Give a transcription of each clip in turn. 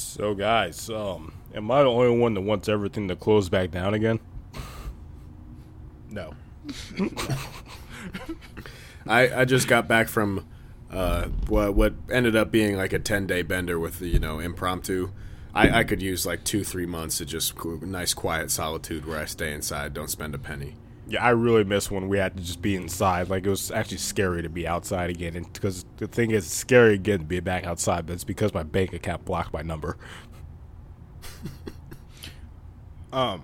So, guys, um, am I the only one that wants everything to close back down again? No. I, I just got back from uh, what, what ended up being like a 10 day bender with the, you know, impromptu. I, I could use like two, three months of just nice, quiet solitude where I stay inside, don't spend a penny. Yeah, I really miss when we had to just be inside. Like, it was actually scary to be outside again. And because the thing is, it's scary again to be back outside, but it's because my bank account blocked my number. Um.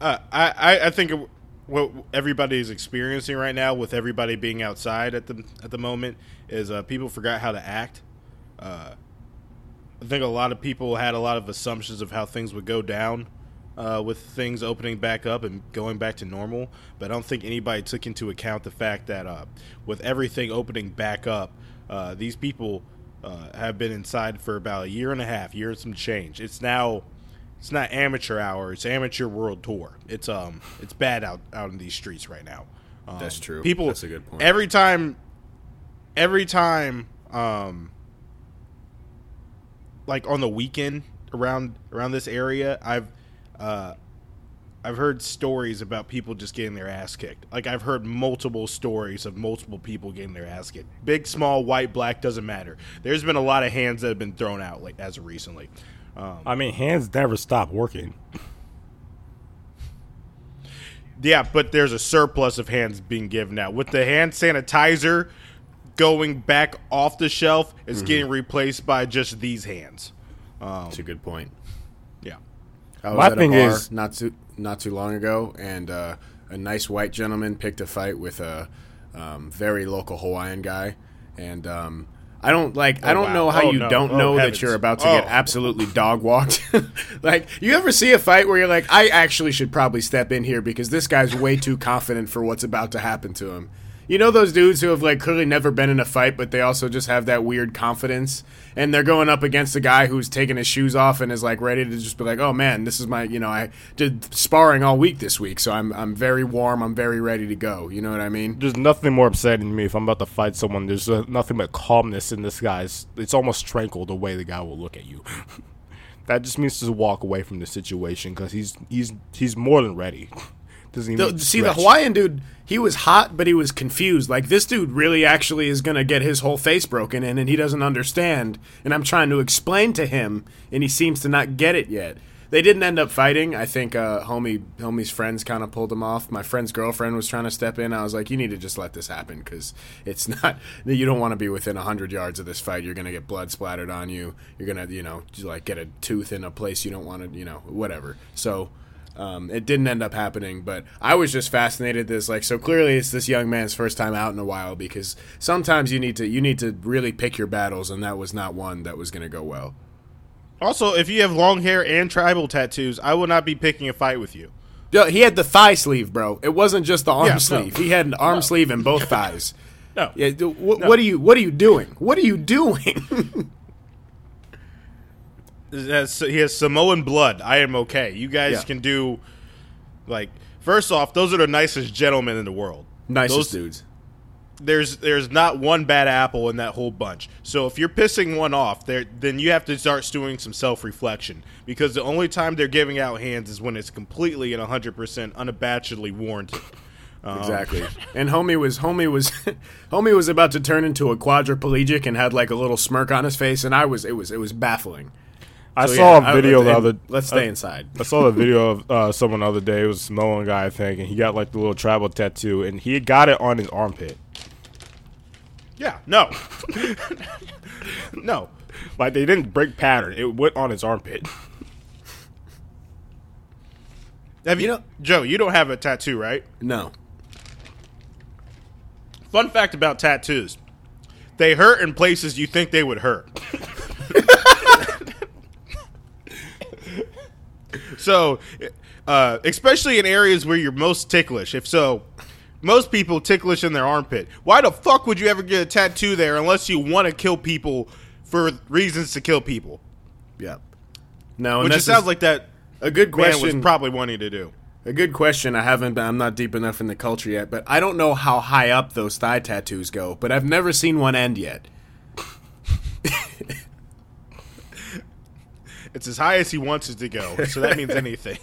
Uh, I, I think what everybody is experiencing right now, with everybody being outside at the at the moment, is uh, people forgot how to act. Uh, I think a lot of people had a lot of assumptions of how things would go down uh, with things opening back up and going back to normal. But I don't think anybody took into account the fact that uh, with everything opening back up, uh, these people uh, have been inside for about a year and a half, year and some change. It's now it's not amateur hour; it's amateur world tour. It's um it's bad out out in these streets right now. Um, That's true. People, That's a good point. Every time, every time, um, like on the weekend around around this area, I've uh, I've heard stories about people just getting their ass kicked. Like I've heard multiple stories of multiple people getting their ass kicked. Big, small, white, black doesn't matter. There's been a lot of hands that have been thrown out like as of recently. Um, I mean, hands never stop working. yeah, but there's a surplus of hands being given out with the hand sanitizer going back off the shelf. It's getting replaced by just these hands. That's a good point. I was My at a thing bar is- not too not too long ago, and uh, a nice white gentleman picked a fight with a um, very local Hawaiian guy, and um, I don't like. I Oh, don't wow. know how Oh, you no. don't Oh, know heavens. that you're about to get Oh. absolutely dog walked. like, you ever see a fight where you're like, I actually should probably step in here because this guy's way too confident for what's about to happen to him. You know those dudes who have like clearly never been in a fight, but they also just have that weird confidence, and they're going up against a guy who's taking his shoes off and is like ready to just be like, "Oh man, this is my, you know, I did sparring all week this week, so I'm I'm very warm, I'm very ready to go." You know what I mean? There's nothing more upsetting to me if I'm about to fight someone. There's uh, nothing but calmness in this guy's. It's almost tranquil the way the guy will look at you. that just means to walk away from the situation because he's he's he's more than ready. Doesn't even The- see the. Hawaiian dude, he was hot, but he was confused. Like this dude really actually is gonna get his whole face broken in, and he doesn't understand. And I'm trying to explain to him, and he seems to not get it yet. They didn't end up fighting. I think uh, homie homie's friends kind of pulled him off. My friend's girlfriend was trying to step in. I was like, you need to just let this happen because it's not. You don't want to be within hundred yards of this fight. You're gonna get blood splattered on you. You're gonna you know like get a tooth in a place you don't want to you know whatever. So. Um, it didn't end up happening, but I was just fascinated. This like so clearly it's this young man's first time out in a while because sometimes you need to you need to really pick your battles, and that was not one that was going to go well. Also, if you have long hair and tribal tattoos, I will not be picking a fight with you. Yo, He had the thigh sleeve, bro. It wasn't just the arm Yeah, no. sleeve. He had an arm sleeve in both thighs. No. Yeah, wh- what are you what are you doing? What are you doing? That's- he has Samoan blood. I am okay. You guys Yeah. can do like first off, those are the nicest gentlemen in the world. Nicest Those- dudes. There's there's not one bad apple in that whole bunch. So if you're pissing one off, there then you have to start doing some self reflection because the only time they're giving out hands is when it's completely and 100% unabashedly warranted. Um, Exactly. And homie was homie was homie was about to turn into a quadriplegic and had like a little smirk on his face, and I was it was it was baffling. I So, saw yeah, a video I- the and other. Let's stay inside. I saw the video of uh, someone the other day. It was a Samoan guy, I think, and he got like the little tribal tattoo, and he got it on his armpit. Yeah, no. no. Like they didn't break pattern; it went on his armpit. Have you, You know- Joe, you don't have a tattoo, right? No. Fun fact about tattoos. They hurt in places you think they would hurt. so, uh, especially in areas where you're most ticklish. If so, most people ticklish in their armpit. Why the fuck would you ever get a tattoo there unless you want to kill people for reasons to kill people? Yep. No, and Which it sounds like that a good man was question. probably wanting to do. a good question. I haven't. I'm not deep enough in the culture yet, but I don't know how high up those thigh tattoos go. But I've never seen one end yet. It's as high as he wants it to go, so that means anything.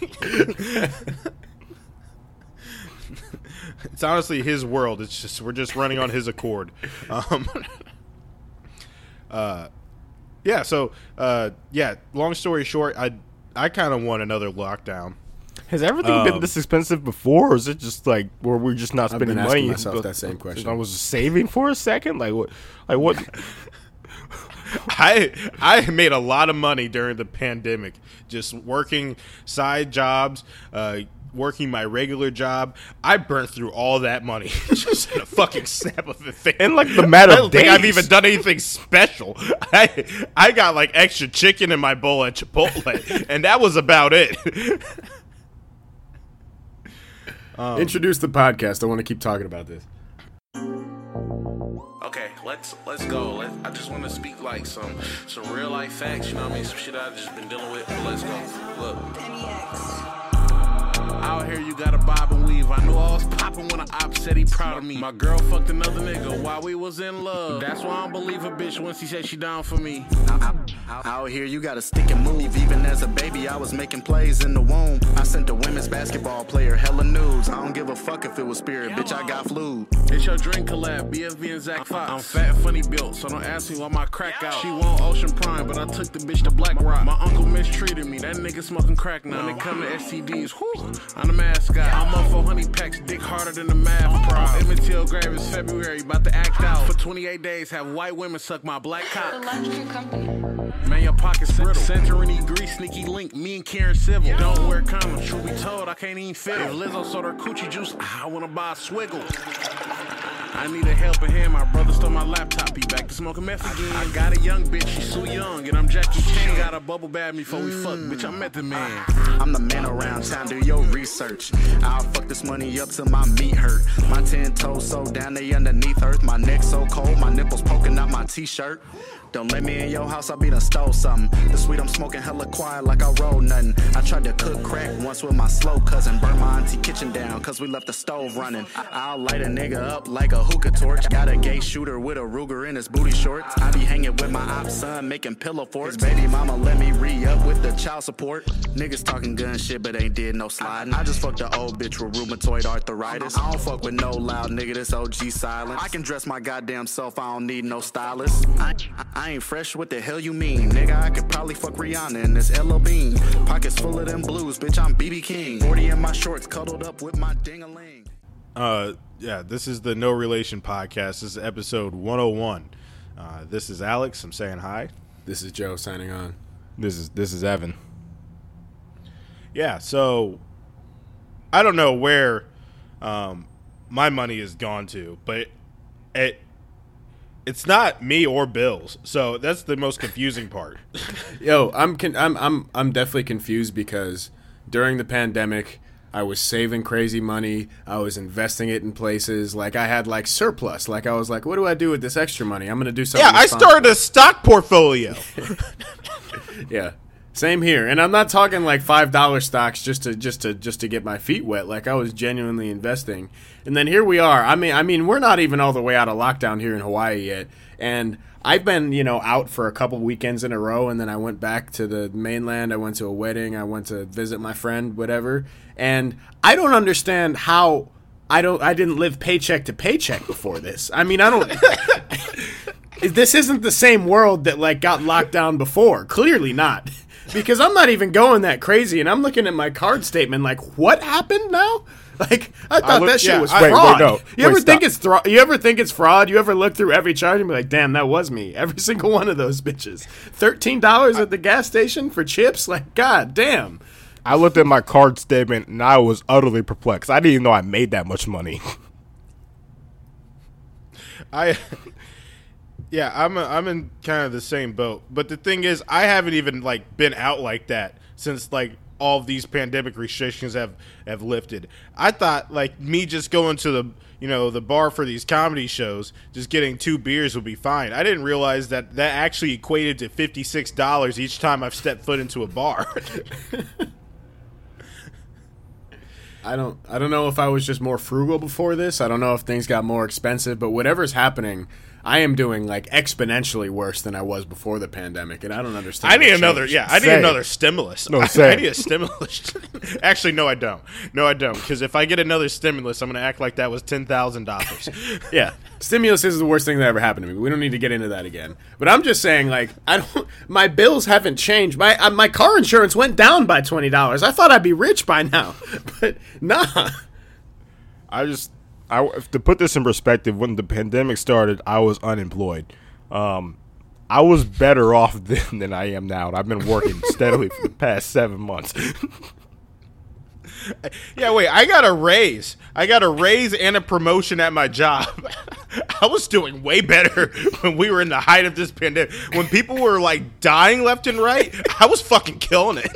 it's honestly his world. It's just we're just running on his accord. Um, uh, yeah. So uh, yeah. Long story short, I I kind of want another lockdown. Has everything been this expensive before, or is it just like where we're just not I've spending been asking money? myself but- that same question. I was saving for a second. Like what? Like what? I I made a lot of money during the pandemic, just working side jobs, uh, working my regular job. I burnt through all that money just in a fucking snap of a finger. In, like, the matter I of don't think I've even done anything special. I I got like extra chicken in my bowl at Chipotle, and that was about it. Introduce the podcast. I want to keep talking about this. Okay, let's let's go. Let, I just want to speak like some some real life facts. You know what I mean? Some shit I've just been dealing with. But let's go. Look. Out here, you gotta bob and weave. I knew I was popping when I op said he proud of me. My girl fucked another nigga while we was in love. That's why I don't believe a bitch when she said she down for me. Out here, you gotta stick and move. Even as a baby, I was making plays in the womb. I sent a women's basketball player hella nudes. I don't give a fuck if it was spirit, bitch. I got flu. It's your drink collab, BFB and Zach Fox. I'm fat funny built, so don't ask me why my crack out. She want Ocean Prime, but I took the bitch to Black Rock. My uncle mistreated me, that nigga smoking crack now. When it come to STDs, whew, I'm the mascot. I'm up for honey packs, dick harder than the math prop. Emmett Till grave is February, about to act out. For 28 days, have white women suck my black cock. The Man, your pocket's brittle. Santorini, Greece, sneaky link. Me and Karen Civil. Don't wear condoms. Truth be told, I can't even fit. If Lizzo sold her coochie juice, I wanna buy a swiggle. I need a helping hand. My brother stole my laptop. He back to smoking meth again. I got a young bitch. She's so young, and I'm Jackie Chan. Got a bubble bag me before we fuck, mm. bitch. I met the man. I'm the man around town, do your research. I'll fuck this money up till my meat hurt. My ten toes so down, they underneath earth. My neck so cold, my nipples poking out my t-shirt. Don't let me in your house, I be done stole something. The sweet I'm smoking hella quiet like I roll nothing. I tried to cook crack once with my slow cousin. Burn my auntie kitchen down, cause we left the stove running. I'll light a nigga up like a hookah torch. Got a gay shooter with a Ruger in his booty shorts. I be hanging with my op son, making pillow forts. Baby mama let me re up with the child support. Niggas talking gun shit, but ain't did no sliding. I just fucked the old bitch with rheumatoid arthritis. I don't fuck with no loud nigga, this OG silent. I can dress my goddamn self, I don't need no stylist. I, I, I ain't fresh, what the hell you mean? Nigga, I could probably fuck Rihanna in this L.L. Bean. Pockets full of them blues, bitch, I'm BB King. 40 in my shorts, cuddled up with my ding-a-ling. Uh, yeah, this is the No Relation podcast. This is episode 101. Uh, this is Alex. I'm saying hi. This is Joe signing on. This is this is Evan. Yeah, so I don't know where um, my money has gone to, but it it's not me or Bill's. So that's the most confusing part. Yo, I'm con- I'm I'm I'm definitely confused because during the pandemic, I was saving crazy money. I was investing it in places like I had like surplus. Like I was like, what do I do with this extra money? I'm gonna do something. yeah, I started a stock portfolio. Yeah. Same here. And I'm not talking like five dollar stocks just to just to just to get my feet wet. Like I was genuinely investing. And then here we are. I mean I mean we're not even all the way out of lockdown here in Hawaii yet. And I've been, you know, out for a couple weekends in a row and then I went back to the mainland. I went to a wedding, I went to visit my friend, whatever. And I don't understand how I don't I didn't live paycheck to paycheck before this. I mean, I don't this isn't the same world that like got locked down before. Clearly not. Because I'm not even going that crazy and I'm looking at my card statement like what happened now? Like I thought look- that shit yeah, was I- fraud. Wait, wait, no. You Wait, ever think it's thro- you ever think it's fraud? You ever look through every charge and be like, "Damn, that was me." Every single one of those bitches. $13 at the gas station for chips? Like god damn. I looked at my card statement and I was utterly perplexed. I didn't even know I made that much money. I yeah, I'm a, I'm in kind of the same boat. But the thing is, I haven't even like been out like that since like all these pandemic restrictions have have lifted. I thought like me just going to the you know the bar for these comedy shows, just getting two beers would be fine. I didn't realize that that actually equated to fifty six dollars each time I've stepped foot into a bar. I don't I don't know if I was just more frugal before this. I don't know if things got more expensive, but whatever's happening, I am doing like exponentially worse than I was before the pandemic, and I don't understand. I need another. changed. Yeah, I need Same. another stimulus. No, I same. need a stimulus. Actually, no, I don't. No, I don't. Because if I get another stimulus, I'm going to act like that was ten thousand dollars. Yeah, stimulus is the worst thing that ever happened to me. We don't need to get into that again. But I'm just saying, like, I don't. My bills haven't changed. My uh, my car insurance went down by twenty dollars. I thought I'd be rich by now, but nah. I just, I to put this in perspective, when the pandemic started, I was unemployed. Um, I was better off then than I am now. and I've been working steadily for the past seven months. yeah, wait. I got a raise. I got a raise and a promotion at my job. I was doing way better when we were in the height of this pandemic. When people were like dying left and right, I was fucking killing it.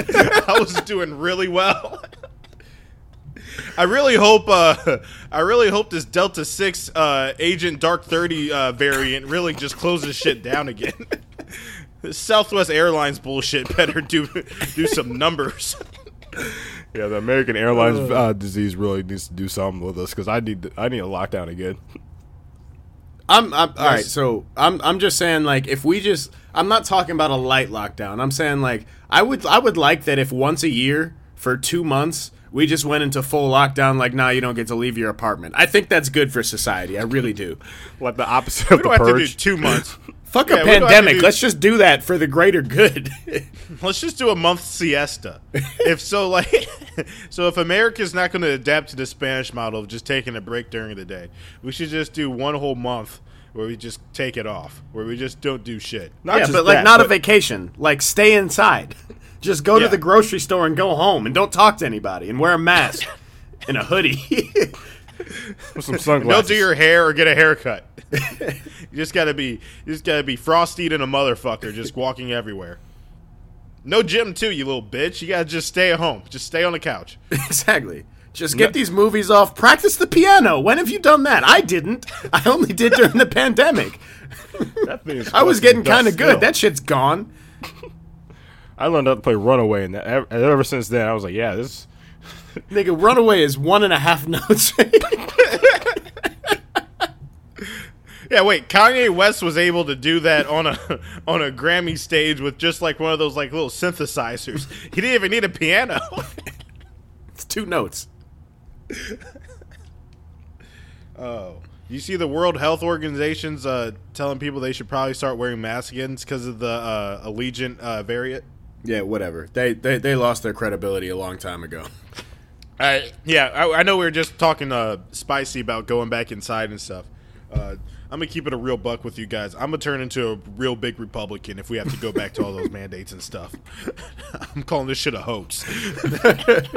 I was doing really well. I really hope. Uh, I really hope this Delta Six uh, Agent Dark Thirty uh, variant really just closes shit down again. Southwest Airlines bullshit better do do some numbers. yeah, the American Airlines uh, disease really needs to do something with us because I need, I need a lockdown again. I'm, I'm all right. So I'm I'm just saying like if we just I'm not talking about a light lockdown. I'm saying like I would I would like that if once a year for two months we just went into full lockdown. Like now you don't get to leave your apartment. I think that's good for society. I really do. Like the opposite We of the have to do purge. two months. Fuck Yeah, a we don't have to pandemic. Let's just do that for the greater good. Let's just do a month siesta. if so, like, so if America's not going to adapt to the Spanish model of just taking a break during the day, we should just do one whole month where we just take it off, where we just don't do shit. Not yeah, just but like that, not a vacation. Like stay inside. Just go to the grocery store and go home and don't talk to anybody and wear a mask and a hoodie. with some sunglasses. Don't do your hair or get a haircut. you just gotta be, you just gotta be frosty and a motherfucker, just walking everywhere. No gym too, you little bitch. You gotta just stay at home. Just stay on the couch. exactly. Just get these movies off. Practice the piano. When have you done that? I didn't. I only did during the pandemic. That thing is I was getting kind of good. still. That shit's gone. I learned how to play Runaway, and that, ever, ever since then, I was like, yeah, this. Nigga, Runaway is one and a half notes. Yeah, wait. Kanye West was able to do that on a on a Grammy stage with just like one of those like little synthesizers. He didn't even need a piano. it's two notes. oh, you see the World Health Organization's uh, telling people they should probably start wearing masks again because of the uh, Allegiant uh, variant. Yeah, whatever. They, they they lost their credibility a long time ago. I yeah, I, I know we were just talking uh, spicy about going back inside and stuff. Uh, I'm gonna keep it a real buck with you guys. I'm gonna turn into a real big Republican if we have to go back to all those mandates and stuff. I'm calling this shit a hoax.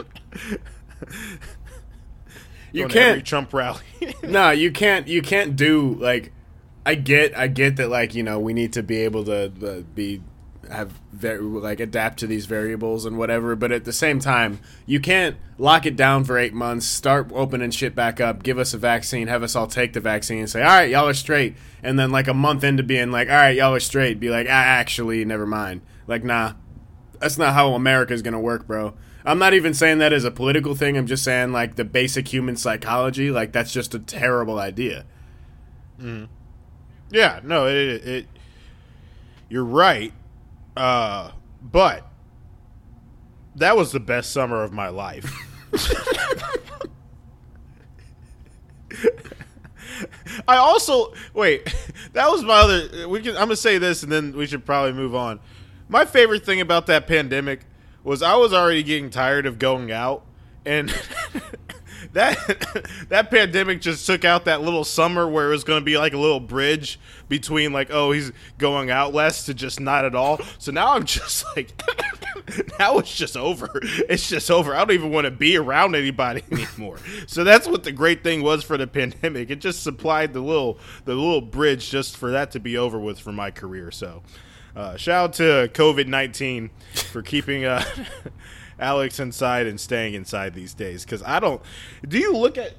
You Going to every can't. Trump rally. No, you can't. You can't do like. I get. I get that. Like you know, we need to be able to uh, be have very like adapt to these variables and whatever. But at the same time, you can't lock it down for eight months. Start opening shit back up. Give us a vaccine. Have us all take the vaccine and say, all right, y'all are straight. And then like a month into being like, all right, y'all are straight. Be like, ah, actually, never mind. Like, nah, that's not how America's gonna work, bro. I'm not even saying that as a political thing. I'm just saying like the basic human psychology. Like that's just a terrible idea. yeah, no, it, it, it you're right. Uh, but that was the best summer of my life. I also wait. That was my other. We can. I'm gonna say this, and then we should probably move on. My favorite thing about that pandemic was I was already getting tired of going out, and that that pandemic just took out that little summer where it was going to be like a little bridge between like oh he's going out less to just not at all. So now I'm just like now it's just over. It's just over. I don't even want to be around anybody anymore. so that's what the great thing was for the pandemic. It just supplied the little the little bridge just for that to be over with for my career. So uh, shout out to COVID nineteen for keeping uh, Alex inside and staying inside these days. Because I don't. Do you look at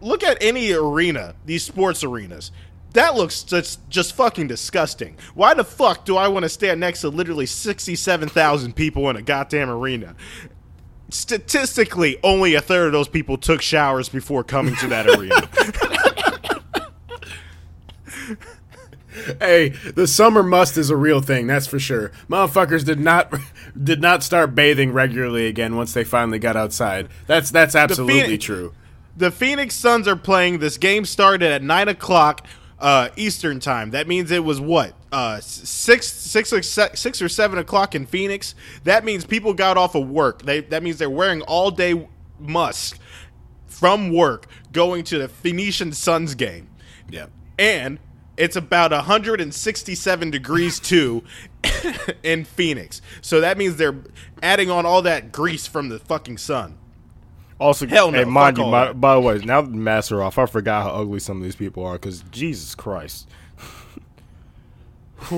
look at any arena, these sports arenas? That looks just just fucking disgusting. Why the fuck do I want to stand next to literally sixty seven thousand people in a goddamn arena? Statistically, only a third of those people took showers before coming to that arena. hey, the summer must is a real thing. That's for sure. Motherfuckers did not did not start bathing regularly again once they finally got outside. That's that's absolutely Phoenix- true. the Phoenix Suns are playing. This game started at nine o'clock uh, Eastern time. That means it was what uh, six, six, or se- six or seven o'clock in Phoenix. That means people got off of work. They that means they're wearing all day musk from work, going to the Phoenician Suns game, Yeah. and it's about 167 degrees too in Phoenix. So that means they're adding on all that grease from the fucking sun. Also, Hell no, Hey, mind you, by, by the way, now that the masks are off, I forgot how ugly some of these people are. Because Jesus Christ.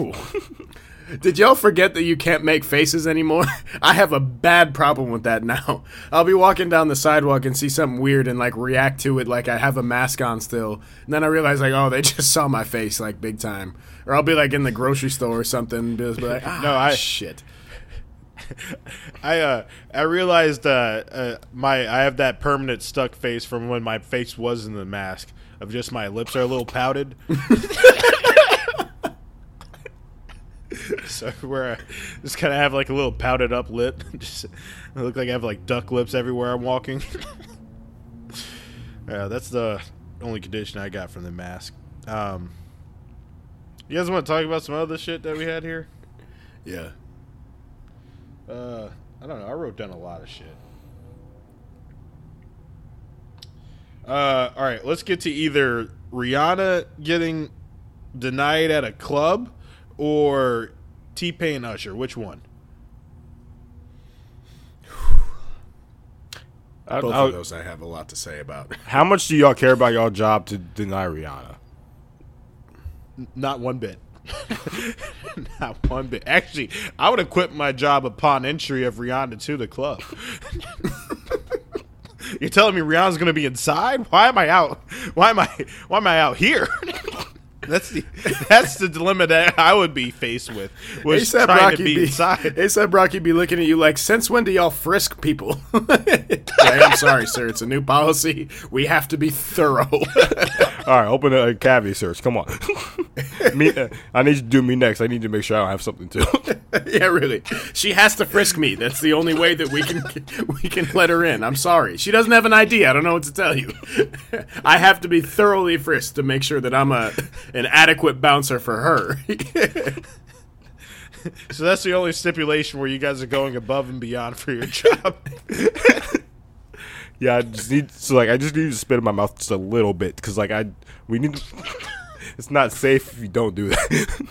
Did y'all forget that you can't make faces anymore? I have a bad problem with that now. I'll be walking down the sidewalk and see something weird and like react to it like I have a mask on still. And then I realize like, oh, they just saw my face like big time. Or I'll be like in the grocery store or something and just be like, ah, No, I- shit. I uh I realized uh, uh my I have that permanent stuck face from when my face was in the mask of just my lips are a little pouted. so where I just kind of have like a little pouted up lip, just I look like I have like duck lips everywhere I'm walking. yeah, that's the only condition I got from the mask. Um, you guys want to talk about some other shit that we had here? Yeah. Uh, I don't know. I wrote down a lot of shit. Uh, all right, let's get to either Rihanna getting denied at a club or T Pain Usher. Which one? I- Both I- of those I have a lot to say about. how much do y'all care about y'all job to deny Rihanna? Not one bit. Not one bit. Actually, I would have quit my job upon entry of Rihanna to the club. You're telling me Rihanna's going to be inside? Why am I out? Why am I? Why am I out here? That's the that's the dilemma that I would be faced with. Was ASAP trying Rocky to be, inside. ASAP Rocky be looking at you like, since when do y'all frisk people? I'm sorry, sir. It's a new policy. We have to be thorough. All right, open a, a cavity search. Come on. me, uh, I need you to do me next. I need to make sure I don't have something too. yeah, really. She has to frisk me. That's the only way that we can we can let her in. I'm sorry. She doesn't have an ID. I don't know what to tell you. I have to be thoroughly frisked to make sure that I'm a an adequate bouncer for her. So that's the only stipulation where you guys are going above and beyond for your job. yeah, I just need so like I just need to spit in my mouth just a little bit because like I we need. To, it's not safe if you don't do that.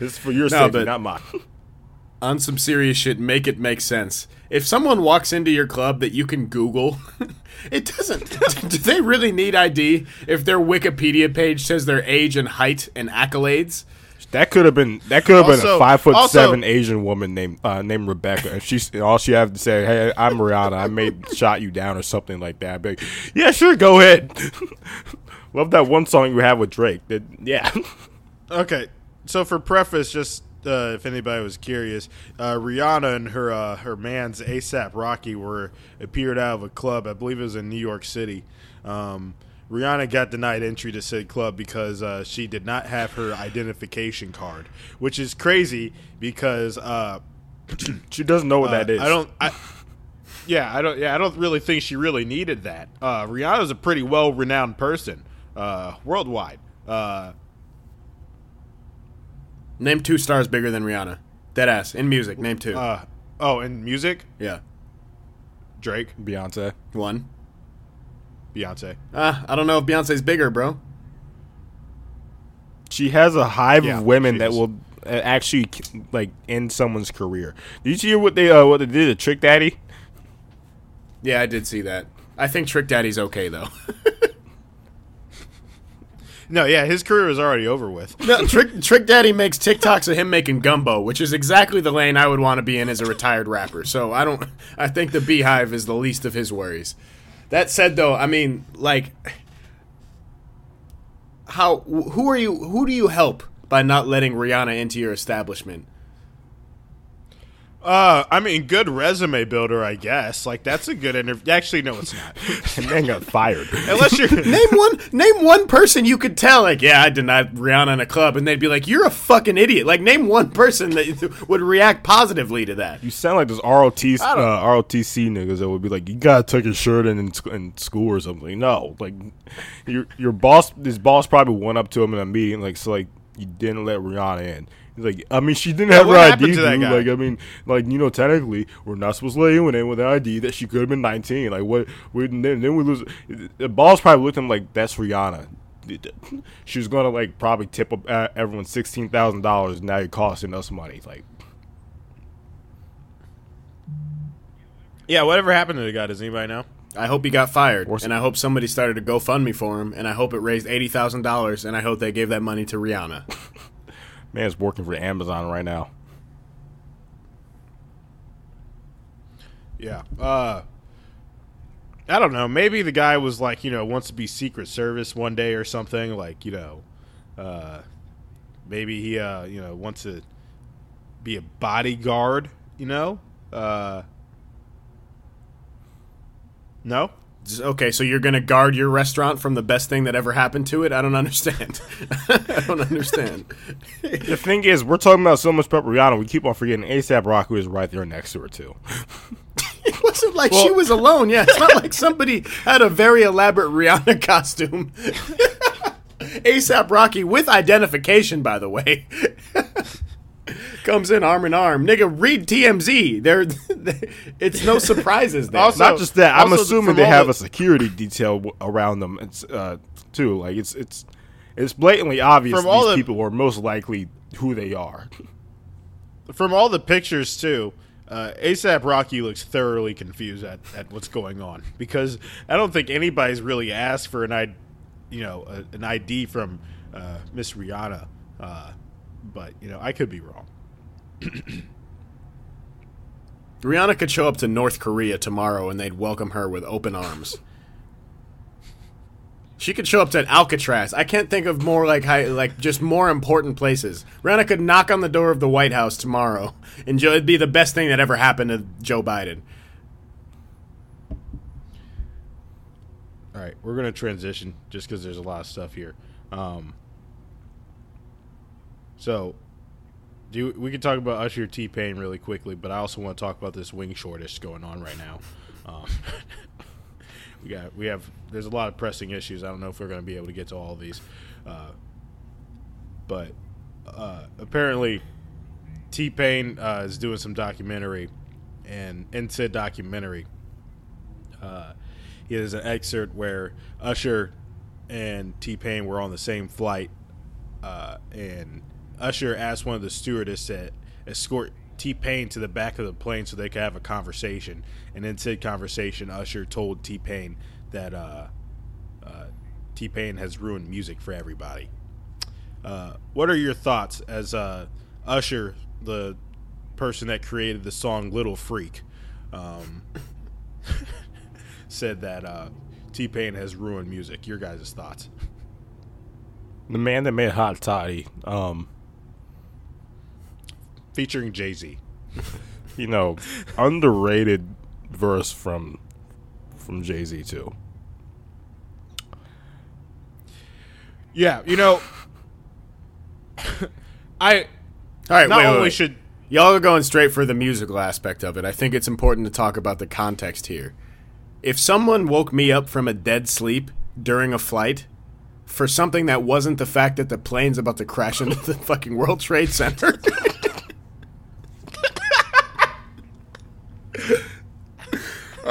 it's for your No, safety, not mine. On some serious shit, make it make sense. If someone walks into your club that you can Google, it doesn't. do they really need ID if their Wikipedia page says their age and height and accolades? That could have been that could have been a five foot also- seven Asian woman named uh, named Rebecca, and she's all she have to say, "Hey, I'm Rihanna. I may shot you down or something like that." Like, yeah, sure, go ahead. Love that one song you have with Drake. That, yeah, Okay, so for preface, just uh, if anybody was curious, uh, Rihanna and her uh, her man's ASAP Rocky were appeared out of a club. I believe it was in New York City. Um, Rihanna got denied entry to said club because uh, she did not have her identification card, which is crazy because uh, she doesn't know what uh, that is. I don't. I, yeah, I don't. Yeah, I don't really think she really needed that. Uh, Rihanna's a pretty well renowned person uh, worldwide. Uh, Name two stars bigger than Rihanna. Deadass in music. Name two. uh, oh, and music, yeah, Drake, Beyonce. one. Beyonce. Uh, I don't know if Beyonce's bigger, bro. She has a hive Yeah, of women that will uh, actually like end someone's career. Did you hear what they uh, what they did to Trick Daddy? Yeah, I did see that. I think Trick Daddy's okay though. No, yeah, his career is already over with. no, Trick Trick Daddy makes TikToks of him making gumbo, which is exactly the lane I would want to be in as a retired rapper. So I don't. I think the Beyhive is the least of his worries. That said, though, I mean, like, how? Who are you? Who do you help by not letting Rihanna into your establishment? Uh, I mean, good resume builder, I guess. Like that's a good interview. Actually, no, it's not. and then got fired. Unless you're name one name one person you could tell like yeah I denied Rihanna in a club and they'd be like you're a fucking idiot like name one person that would react positively to that You sound like those ROT, uh, ROTC niggas that would be like, you gotta tuck your shirt in in, in school or something. No, like your your boss, his boss probably went up to him in a meeting, like, so like you didn't let Rihanna in. He's like, I mean, she didn't have her ID, to that dude. guy? Like, I mean, like you know, technically, we're not supposed to let anyone in with an ID that she could have been 19. Like, what? We, then, then we lose. The boss probably looked at him like, that's Rihanna. She was gonna like probably tip up, uh, everyone sixteen thousand dollars. Now you're costing us money. Like, yeah. Whatever happened to the guy? Does anybody know? I hope he got fired Or and I hope somebody started a GoFundMe for him and I hope it raised eighty thousand dollars and I hope they gave that money to Rihanna man's working for Amazon right now. Yeah. Uh, I don't know. Maybe the guy was like, you know, wants to be Secret Service one day or something. Like, you know, uh, maybe he, uh, you know, wants to be a bodyguard. You know. Uh, no. Okay so you're gonna guard your restaurant from the best thing that ever happened to it I don't understand I don't understand The thing is, we're talking about so much Rihanna, we keep on forgetting ASAP Rocky is right there next to her too. It wasn't like she was alone. Yeah, it's not like somebody had a very elaborate Rihanna costume. ASAP Rocky with identification, by the way. Comes in arm in arm. Nigga, read TMZ. There, it's no surprises there. Also- Not just that, I'm assuming they have the- a security detail w- around them. It's uh, too like it's it's it's blatantly obvious From all these the- people are most likely who they are. From all the pictures too, uh, ASAP Rocky looks thoroughly confused at, at what's going on because I don't think anybody's really asked for an ID, you know, a, an ID from uh, Miss Rihanna. Uh, but you know, I could be wrong. Rihanna could show up to North Korea tomorrow and they'd welcome her with open arms. She could show up to Alcatraz. I can't think of more like high, like just more important places. Rihanna could knock on the door of the White House tomorrow, and Joe, it'd be the best thing that ever happened to Joe Biden. All right, we're going to transition just because there's a lot of stuff here. Um, so, do you, we can talk about Usher T Pain really quickly, but I also want to talk about this wing shortage going on right now. Um, we got we have there's a lot of pressing issues. I don't know if we're going to be able to get to all these, uh, but uh, apparently T Pain uh, is doing some documentary, and in said documentary, uh, he has an excerpt where Usher and T Pain were on the same flight, uh, and Usher asked one of the stewardess to escort T Pain to the back of the plane so they could have a conversation. And in said conversation, Usher told T Pain that uh, uh, T Pain has ruined music for everybody. Uh, what are your thoughts as uh, Usher, the person that created the song "Little Freak"? Um, said that uh, T Pain has ruined music. Your guys' thoughts? The man that made Hot Toddy, um, Featuring Jay Z. you know, underrated verse from from Jay Z too. Yeah, you know, I All right, not wait, wait, only wait. should Y'all are going straight for the musical aspect of it. I think it's important to talk about the context here. If someone woke me up from a dead sleep during a flight for something that wasn't the fact that the plane's about to crash into the fucking World Trade Center.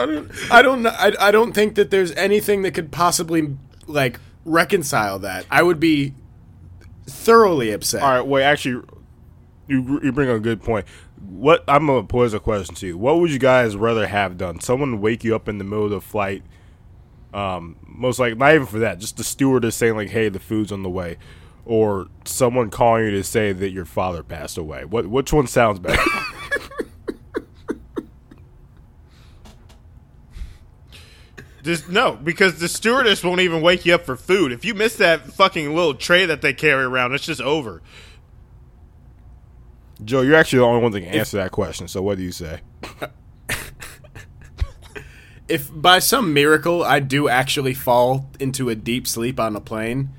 I don't I don't know I, I don't think that there's anything that could possibly like reconcile that. I would be thoroughly upset. All right, wait. Actually, you you bring up a good point. What I'm gonna pose a question to you. What would you guys rather have done? Someone wake you up in the middle of the flight. Um, most like not even for that. Just the stewardess saying like, "Hey, the food's on the way," or someone calling you to say that your father passed away. What which one sounds better? just no because the stewardess won't even wake you up for food. If you miss that fucking little tray that they carry around, it's just over. Joe, you're actually the only one that can answer that question. So what do you say? if by some miracle I do actually fall into a deep sleep on a plane,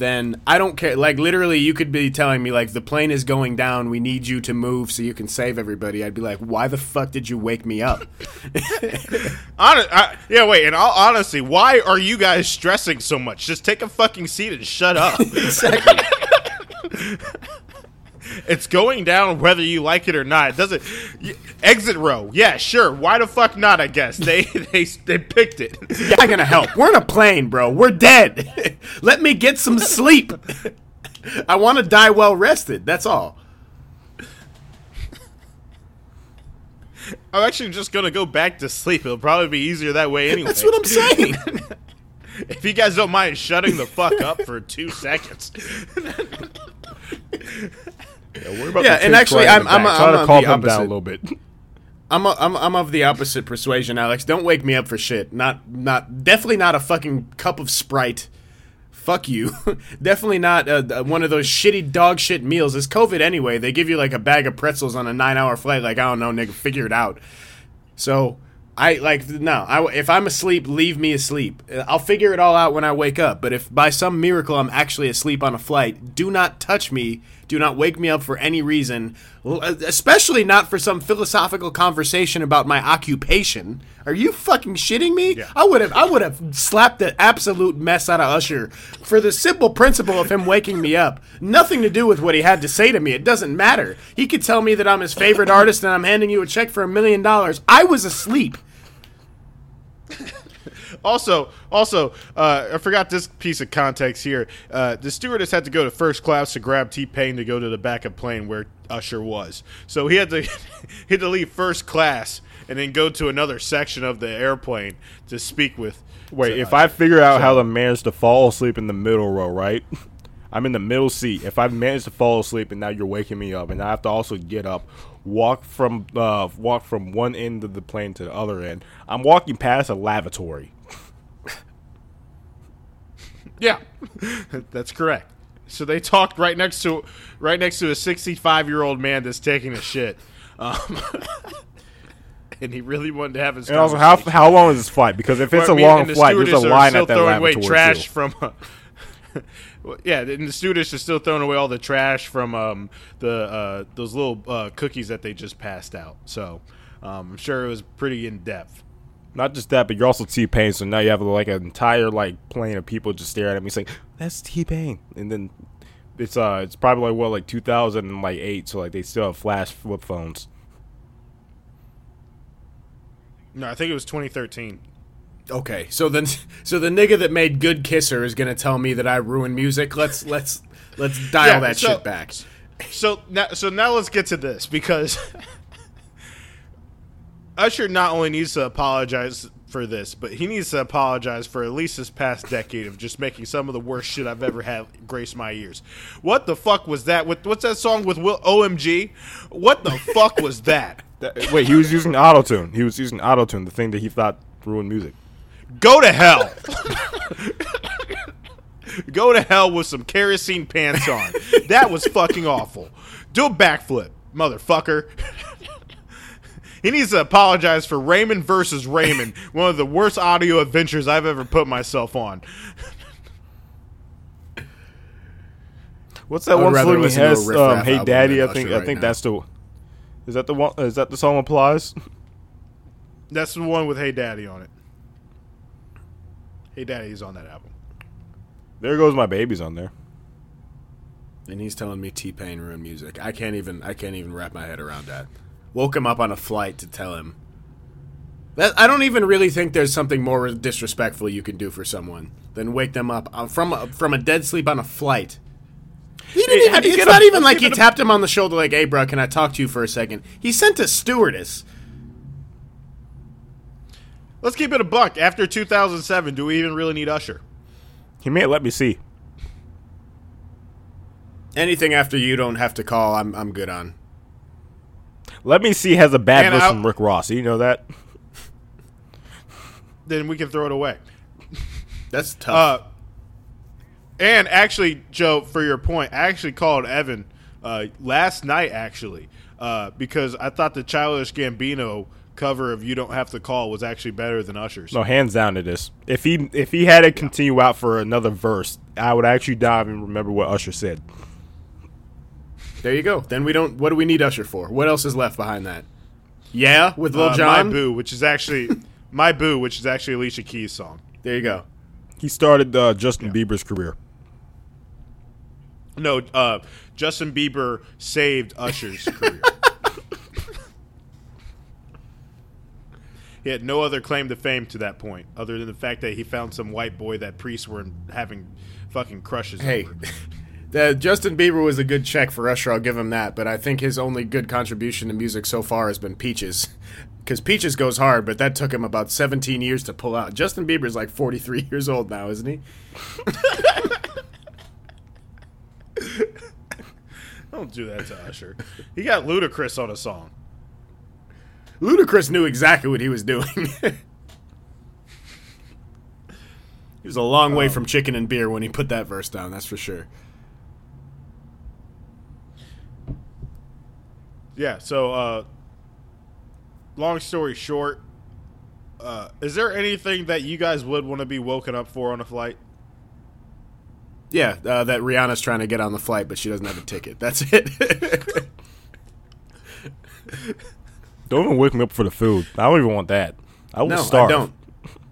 then I don't care. Like literally, you could be telling me like the plane is going down. We need you to move so you can save everybody. I'd be like, why the fuck did you wake me up? Hon- I, yeah, wait. And all, honestly, why are you guys stressing so much? Just take a fucking seat and shut up. exactly. it's going down whether you like it or not. It doesn't. Exit row. Yeah, sure. Why the fuck not? I guess they they they picked it. I'm gonna help. We're in a plane, bro. We're dead. Let me get some sleep. I want to die well rested. That's all. I'm actually just gonna go back to sleep. It'll probably be easier that way anyway. That's what I'm saying. If you guys don't mind shutting the fuck up for two seconds. Yeah, worry about Yeah, the and actually, crying in I'm- the I'm- back. Try I'm to of calm the down a opposite. little bit. I'm, a, I'm I'm of the opposite persuasion, Alex. Don't wake me up for shit. Not not definitely not a fucking cup of Sprite. Fuck you. definitely not uh, one of those shitty dog shit meals. It's COVID anyway. They give you like a bag of pretzels on a nine hour flight. Like I don't know, nigga, figure it out. So I like no. I, if I'm asleep, leave me asleep. I'll figure it all out when I wake up. But if by some miracle I'm actually asleep on a flight, do not touch me. Do not wake me up for any reason, especially not for some philosophical conversation about my occupation. Are you fucking shitting me? I would have I would have slapped the absolute mess out of Usher for the simple principle of him waking me up. Nothing to do with what he had to say to me. It doesn't matter. He could tell me that I'm his favorite artist and I'm handing you a check for a million dollars. I was asleep. Also, also, uh, I forgot this piece of context here. Uh, the stewardess had to go to first class to grab T Pain to go to the backup plane where Usher was. So he had to he had to leave first class and then go to another section of the airplane to speak with. Wait, if Usher. I figure out how to manage to fall asleep in the middle row, right? I'm in the middle seat. If I manage to fall asleep and now you're waking me up, and I have to also get up, walk from uh, walk from one end of the plane to the other end, I'm walking past a lavatory. Yeah, that's correct. So they talked right next to right next to a 65 year old man that's taking a shit, um, and he really wanted to have his. And also, how how long is this flight? Because if it's Well, I a mean, long and the flight, there's a stewardess are line at that throwing away trash too. from. Uh, well, yeah, and the stewardess is still throwing away all the trash from um, the uh, those little uh, cookies that they just passed out. So um, I'm sure it was pretty in depth. Not just that, but you're also T Pain, so now you have like an entire like plane of people just staring at me saying, "That's T Pain," and then it's uh it's probably like what like 2008, so like they still have flash flip phones. No, I think it was 2013. Okay, so then, so the nigga that made "Good Kisser" is gonna tell me that I ruin music. Let's let's let's dial Yeah, that so- shit back. So now, so now let's get to this because Usher not only needs to apologize for this, but he needs to apologize for at least this past decade of just making some of the worst shit I've ever had grace my ears. What the fuck was that? With what's that song with Will OMG? What the fuck was that? That- wait, he was using auto tune. He was using auto tune, the thing that he thought ruined music. Go to hell. Go to hell with some kerosene pants on. That was fucking awful. Do a backflip, motherfucker. he needs to apologize for Raymond versus Raymond, one of the worst audio adventures I've ever put myself on. What's that one rather song he listen to a has? Um, hey Daddy, I think Usher I think now. that's the. Is that the one? Is that the song applies? That's the one with Hey Daddy on it. Hey Daddy's on that album. There goes my baby's on there. And he's telling me T Pain ruined music. I can't even I can't even wrap my head around that. Woke him up on a flight to tell him. That I don't even really think there's something more disrespectful you can do for someone than wake them up uh, from a, from a dead sleep on a flight. He didn't Hey, even, it's not up- even like he it a- tapped him on the shoulder like, "Hey, bro, can I talk to you for a second? He sent a stewardess. Let's keep it a buck. After 2007, do we even really need Usher? He may let me see. Anything after you don't have to call, I'm I'm good on. Let me see has a bad And verse I'll- from Rick Ross. You know that? Then we can throw it away. That's tough. Uh, and actually, Joe, for your point, I actually called Evan uh, last night actually uh, because I thought the Childish Gambino cover of "You Don't Have to Call" was actually better than Usher's. No, hands down it is. If he if he had to continue out for another verse, I would actually dive and remember what Usher said. There you go. Then we don't. What do we need Usher for? What else is left behind that? Yeah, with Lil Uh, Jon. "My Boo," which is actually "My Boo," which is actually Alicia Keys' song. There you go. He started uh, Justin Bieber's career. No, uh, Justin Bieber saved Usher's career. he had no other claim to fame to that point, other than the fact that he found some white boy that priests were having fucking crushes Hey, over. The Justin Bieber was a good check for Usher. I'll give him that. But I think his only good contribution to music so far has been Peaches. Because Peaches goes hard, but that took him about 17 years to pull out. Justin Bieber's like 43 years old now, isn't he? Don't do that to Usher. He got Ludacris on a song. Ludacris knew exactly what he was doing. he was a long way um, from chicken and beer when he put that verse down, that's for sure. Yeah. So, uh, long story short, uh, is there anything that you guys would want to be woken up for on a flight? Yeah, uh, that Rihanna's trying to get on the flight, but she doesn't have a ticket. That's it. Don't even wake me up for the food. I don't even want that. I will no, starve. I don't.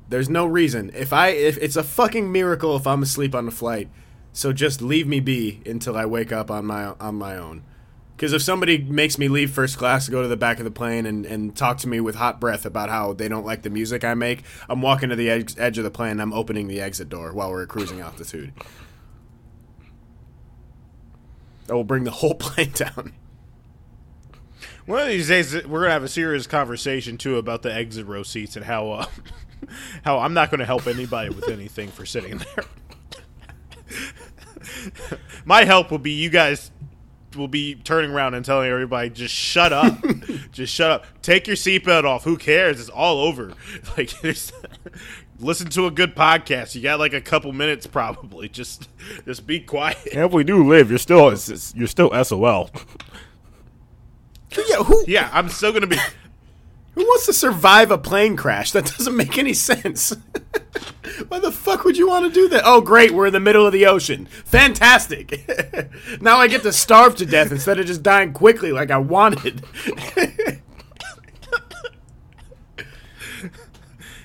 There's no reason. If I, if it's a fucking miracle if I'm asleep on the flight, so just leave me be until I wake up on my on my own. Because if somebody makes me leave first class to go to the back of the plane and, and talk to me with hot breath about how they don't like the music I make, I'm walking to the edge, edge of the plane. And I'm opening the exit door while we're cruising altitude. That will bring the whole plane down. One of these days, we're gonna have a serious conversation too about the exit row seats and how uh, how I'm not gonna help anybody with anything for sitting there. My help will be you guys will be turning around and telling everybody just shut up, just shut up, take your seatbelt off. Who cares? It's all over. Like, there's, listen to a good podcast. You got like a couple minutes probably. Just just be quiet. And if we do live, you're still it's- it's- you're still SOL. Yeah, who Yeah, I'm still gonna be. Who wants to survive a plane crash? That doesn't make any sense. Why the fuck would you want to do that? Oh, great, we're in the middle of the ocean. Fantastic. now I get to starve to death instead of just dying quickly like I wanted.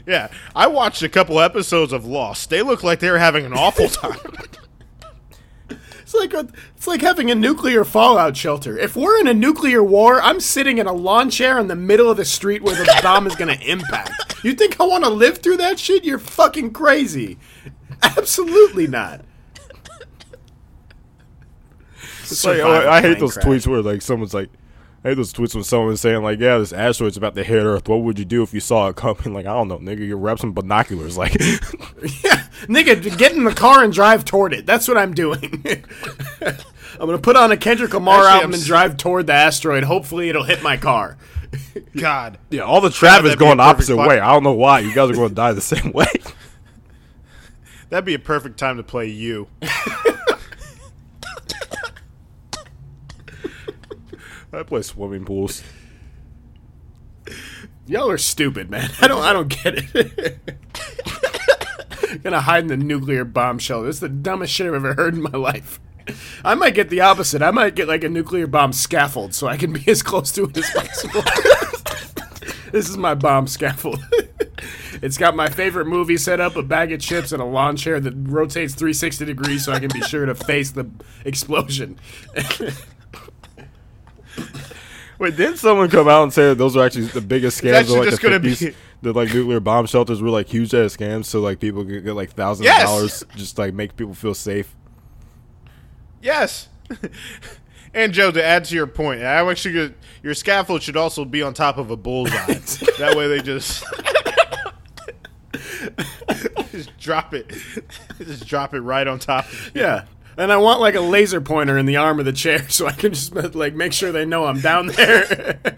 Yeah, I watched a couple episodes of Lost. They look like they were having an awful time. It's like a, it's like having a nuclear fallout shelter. If we're in a nuclear war, I'm sitting in a lawn chair in the middle of the street where the bomb is going to impact. You think I want to live through that shit? You're fucking crazy. Absolutely not. It's like, Survive oh, I hate those crash. tweets where like someone's like, I hate those tweets when someone's saying like, yeah, this asteroid's about to hit Earth. What would you do if you saw it coming? Like, I don't know, nigga. You grab some binoculars. Like, Yeah, nigga, get in the car and drive toward it. That's what I'm doing. I'm gonna put on a Kendrick Lamar Actually, album I'm and s- drive toward the asteroid. Hopefully, it'll hit my car. God, yeah, all the traffic's that'd going the opposite plot. way. I don't know why. You guys are going to die the same way. that'd be a perfect time to play you. I play swimming pools. Y'all are stupid, man. I don't. I don't get it. Gonna hide in the nuclear bomb shelter. This is the dumbest shit I've ever heard in my life. I might get the opposite. I might get like a nuclear bomb scaffold so I can be as close to it as possible. this is my bomb scaffold. it's got my favorite movie set up, a bag of chips, and a lawn chair that rotates 360 degrees so I can be sure to face the explosion. Wait, didn't someone come out and say that those are actually the biggest scams of like just the gonna be- 50s? The like nuclear bomb shelters were like huge ass scams, so like people could get like thousands Yes! of dollars just like make people feel safe. Yes. and Joe, to add to your point, I actually your scaffold should also be on top of a bullseye. that way, they just just drop it, just drop it right on top. Yeah. And I want like a laser pointer in the arm of the chair so I can just like make sure they know I'm down there.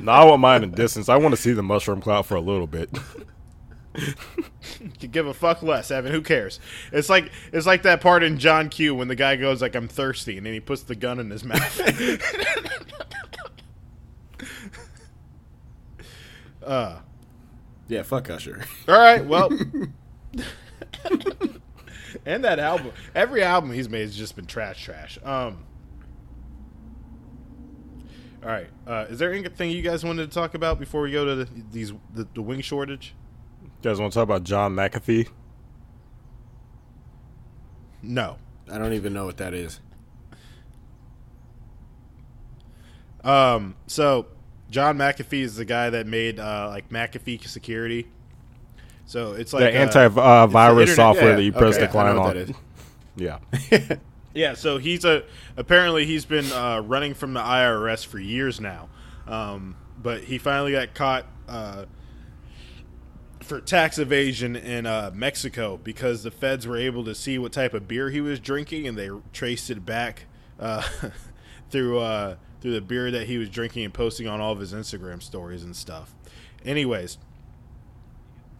No, I want mine in distance. I want to see the mushroom cloud for a little bit. Could give a fuck less, Evan. Who cares? It's like it's like that part in John Q when the guy goes like, "I'm thirsty," and then he puts the gun in his mouth. uh, Yeah, fuck Usher. all right, well, and that album, every album he's made has just been trash, trash. Um, all right, uh, is there anything you guys wanted to talk about before we go to the, these the, the wing shortage? You guys want to talk about John McAfee? No. I don't even know what that is. Um, so John McAfee is the guy that made uh, like McAfee Security. So it's like the uh, anti-virus internet- software yeah, that you press okay, I decline know on. that is. Yeah. Yeah, so he's a apparently he's been uh, running from the IRS for years now, um, but he finally got caught uh, for tax evasion in uh, Mexico because the feds were able to see what type of beer he was drinking, and they traced it back uh, through uh, through the beer that he was drinking and posting on all of his Instagram stories and stuff. Anyways,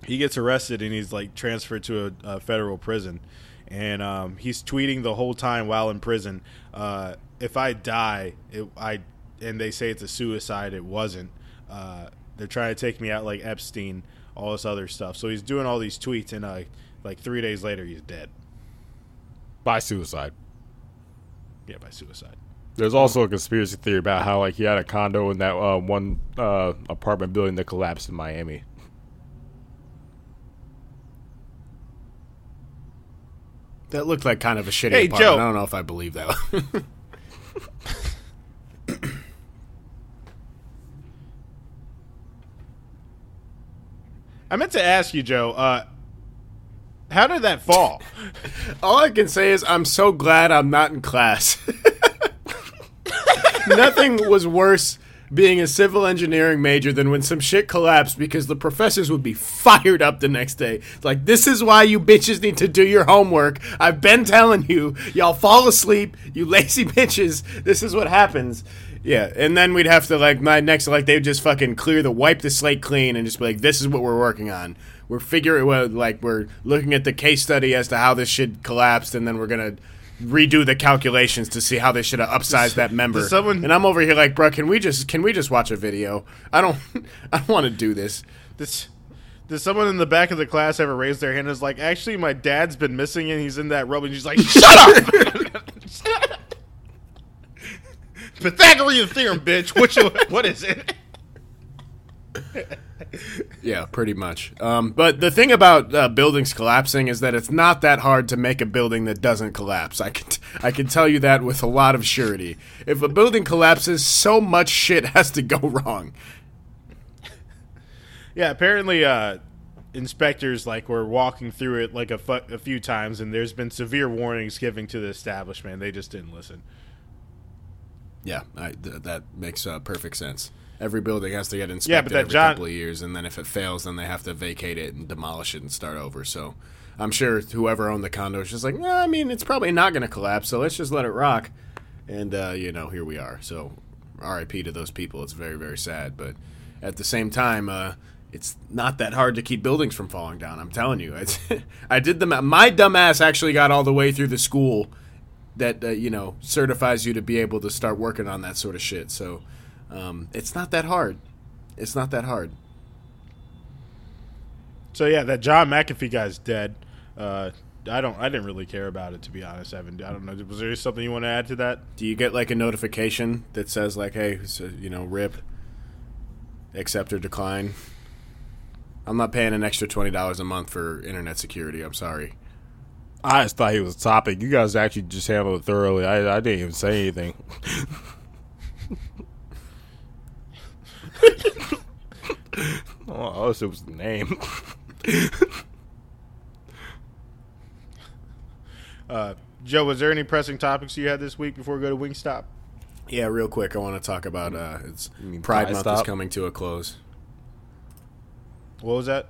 he gets arrested and he's like transferred to a, a federal prison. And um, he's tweeting the whole time while in prison uh, if i die it, i and they say it's a suicide it wasn't. Uh, they're trying to take me out like epstein all this other stuff. So he's doing all these tweets and uh, like three days later he's dead. By suicide. yeah by suicide. There's also a conspiracy theory about how like he had a condo in that uh, one uh, apartment building that collapsed in Miami. That looked like kind of a shitty Hey, apartment. Joe. I don't know if I believe that. i meant to ask you joe uh, how did that fall All I can say is I'm so glad I'm not in class. Nothing was worse being a civil engineering major than when some shit collapsed because the professors would be fired up the next day. Like, this is why you bitches need to do your homework. I've been telling you. Y'all fall asleep, you lazy bitches. This is what happens. Yeah, and then we'd have to like my next like they'd just fucking clear the wipe the slate clean and just be like, this is what we're working on. We're figuring well, like we're looking at the case study as to how this shit collapsed, and then we're gonna redo the calculations to see how they should have upsized that member. someone- and I'm over here like, bro, can we just can we just watch a video? I don't I don't want to do this. this did someone in the back of the class ever raise their hand and is like, actually, my dad's been missing and he's in that room? And she's like, shut up! Pythagorean theorem, bitch. Which, what is it? Yeah, pretty much. Um, but the thing about uh, buildings collapsing is that it's not that hard to make a building that doesn't collapse. I can t- I can tell you that with a lot of surety. If a building collapses, so much shit has to go wrong. Yeah, apparently, uh, inspectors like were walking through it like a, fu- a few times, and there's been severe warnings given to the establishment. They just didn't listen. Yeah, I, th- that makes uh, perfect sense. Every building has to get inspected Yeah, but that every John- couple of years, and then if it fails, then they have to vacate it and demolish it and start over. So I'm sure whoever owned the condo is just like, "Nah, I mean, it's probably not going to collapse, so let's just let it rock. And uh, you know, here we are. So R.I.P. to those people. It's very, very sad, but at the same time, uh, it's not that hard to keep buildings from falling down. I'm telling you, it's, I did the my dumbass actually got all the way through the school that uh, you know certifies you to be able to start working on that sort of shit. So um, it's not that hard. It's not that hard. So yeah, that John McAfee guy's dead. Uh, I don't. I didn't really care about it to be honest, Evan. I don't know. Was there something you want to add to that? Do you get like a notification that says like, "Hey, so, you know, rip, accept or decline"? I'm not paying an extra twenty dollars a month for internet security. I'm sorry. I just thought he was a topic. You guys actually just handled it thoroughly. I, I didn't even say anything. oh, so it was the name. Uh, Joe, was there any pressing topics you had this week before we go to Wingstop? Yeah, real quick, I want to talk about uh, it's mean Pride Thigh Month is coming to a close. What was that?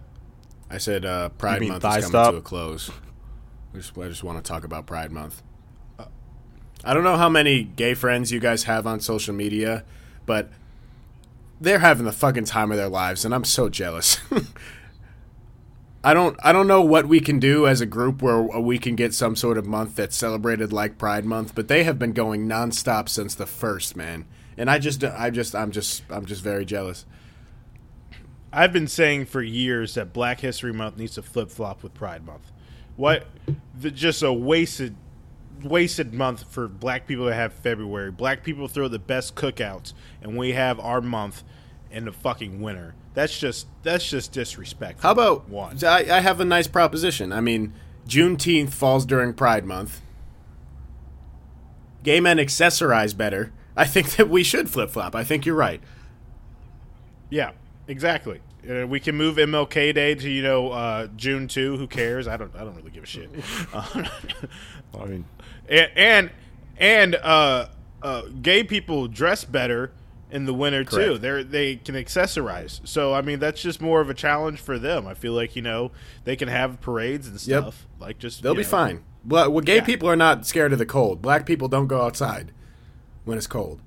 I said uh, Pride Month is coming Stop? to a close. I just, I just want to talk about Pride Month. I don't know how many gay friends you guys have on social media, but they're having the fucking time of their lives, and I'm so jealous. I don't I don't know what we can do as a group where we can get some sort of month that's celebrated like Pride Month, but they have been going nonstop since the first, man. And I just I just I'm just I'm just very jealous. I've been saying for years that Black History Month needs to flip flop with Pride Month. What? The, just a wasted, wasted month for Black people to have February. Black people throw the best cookouts, and we have our month in the fucking winter. That's just that's just disrespectful. How about one? I, I have a nice proposition. I mean, Juneteenth falls during Pride Month. Gay men accessorize better. I think that we should flip flop. I think you're right. Yeah, exactly. Uh, we can move MLK Day to you know uh, June two. Who cares? I don't. I don't really give a shit. Uh, I mean, and and, and uh, uh, gay people dress better in the winter too. They they can accessorize. So I mean, that's just more of a challenge for them. I feel like you know they can have parades and Yep. stuff. Like just They'll be know. fine. Well, well gay Yeah. people are not scared of the cold. Black people don't go outside when it's cold.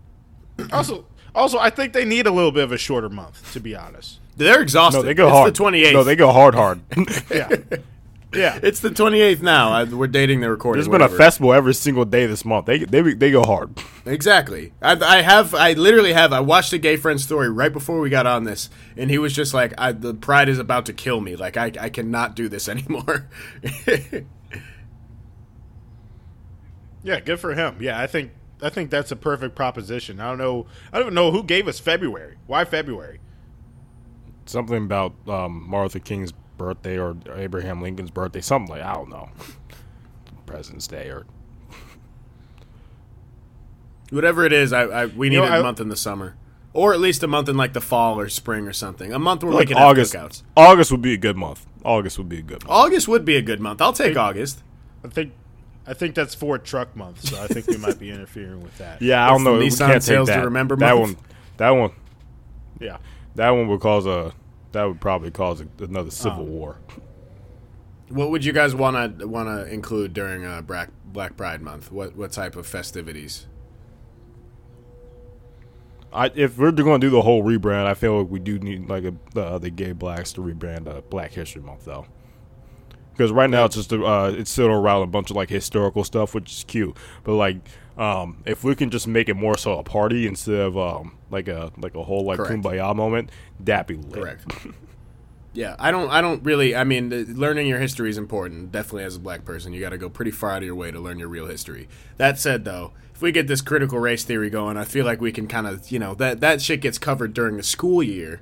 Also, also, I think they need a little bit of a shorter month. To be honest. They're exhausted. no, they go it's hard. the 28th. No, they go hard, hard. Yeah. Yeah. It's the 28th now. I, we're dating the recording. There's been a festival every single day this month. They they they go hard. Exactly. I, I have. I literally have. I watched a gay friend story right before we got on this, and he was just like, I, "The pride is about to kill me. Like, I, I cannot do this anymore." Yeah, good for him. Yeah, I think I think that's a perfect proposition. I don't know. I don't know who gave us February. Why February? Something about um, Martha King's birthday or Abraham Lincoln's birthday. Something like I don't know. President's Day or Whatever it is, I, I we need know, a I- month in the summer, or at least a month in like the fall or spring or something. A month where we like can August. have cookouts. August would be a good month. August would be a good month. August would be a good month. I'll take August. I think I think that's Ford Truck Month, so I think we might be interfering with that. Yeah, I don't It's the know. We Nissan can't Sales take to that. Remember that month. one. That one. Yeah. That one would cause a. That would probably cause another civil Oh. war. What would you guys want to want to include during uh, Black Black Pride Month? What what type of festivities? I, if we're going to do the whole rebrand, I feel like we do need like a, the other gay blacks to rebrand uh, Black History Month though. Because right now it's just a, uh, it's still around a bunch of like historical stuff, which is cute. But like, um, if we can just make it more so a party instead of um, like a like a whole like Correct. kumbaya moment, that'd be lit. Correct. yeah, I don't. I don't really. I mean, the- learning your history is important. Definitely, as a black person, you got to go pretty far out of your way to learn your real history. That said, though, if we get this critical race theory going, I feel like we can kind of, you know, that that shit gets covered during the school year.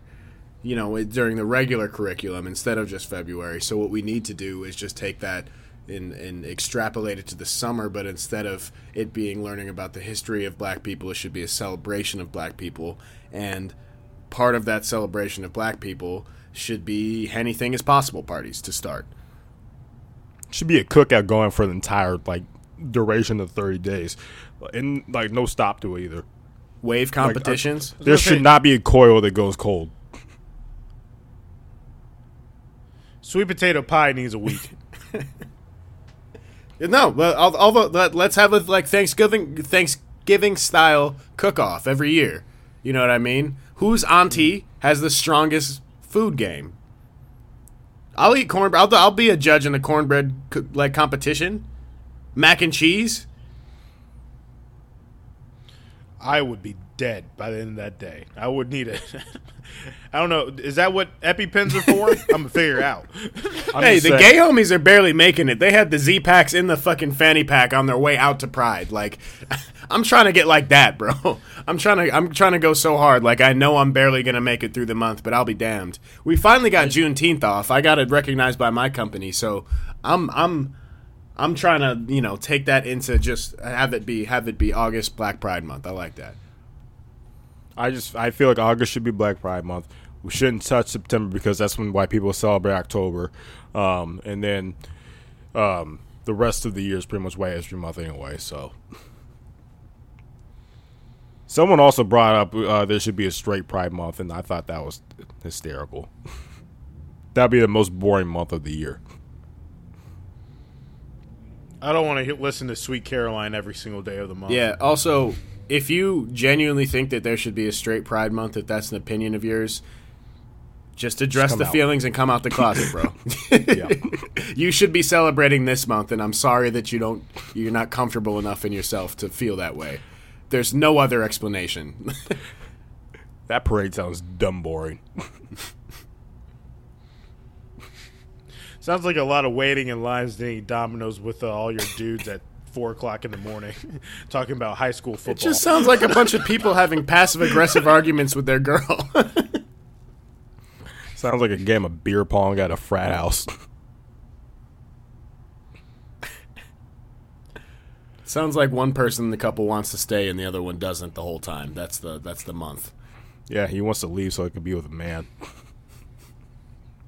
You know, during the regular curriculum instead of just February. So what we need to do is just take that. And, and extrapolate it to the summer, but instead of it being learning about the history of black people, it should be a celebration of black people. And part of that celebration of black people should be anything is possible parties to start. Should be a cookout going for the entire like duration of thirty days, and like no stop to it either. Wave competitions. There should not be a coil that goes cold. Sweet potato pie needs a week. no, although let, let's have a like Thanksgiving Thanksgiving style cook off every year. You know what I mean? Whose auntie has the strongest food game? I'll eat cornbread. I'll, I'll be a judge in a cornbread co- like competition. Mac and cheese. I would be dead by the end of that day. I would need it. I don't know. Is that what EpiPens are for? I'm gonna figure it out. I'm Hey, the saying. gay homies are barely making it. They had the Z packs in the fucking fanny pack on their way out to Pride. Like, I'm trying to get like that, bro. I'm trying to I'm trying to go so hard. Like, I know I'm barely gonna make it through the month, but I'll be damned. We finally got Juneteenth off. I got it recognized by my company, so I'm I'm I'm trying to you know take that into just have it be have it be August Black Pride month. I like that. I just I feel like August should be Black Pride month. We shouldn't touch September because that's when white people celebrate October, um, and then um, the rest of the year is pretty much White History Month anyway. So, someone also brought up uh, there should be a straight Pride month, and I thought that was hysterical. That'd be the most boring month of the year. I don't want to listen to Sweet Caroline every single day of the month. Yeah. Also, if you genuinely think that there should be a straight Pride month, if that's an opinion of yours, Just address come the out. feelings and come out the closet, bro. You should be celebrating this month, and I'm sorry that you don't. You're not comfortable enough in yourself to feel that way. There's no other explanation. that parade sounds dumb boring. Sounds like a lot of waiting in lines to eat Domino's with uh, all your dudes at four o'clock in the morning, talking about high school football. It just sounds like a bunch of people having passive aggressive arguments with their girl. Sounds like a game of beer pong at a frat house. Sounds like one person in the couple wants to stay and the other one doesn't the whole time. That's the that's the month. yeah, he wants to leave so he can be with a man.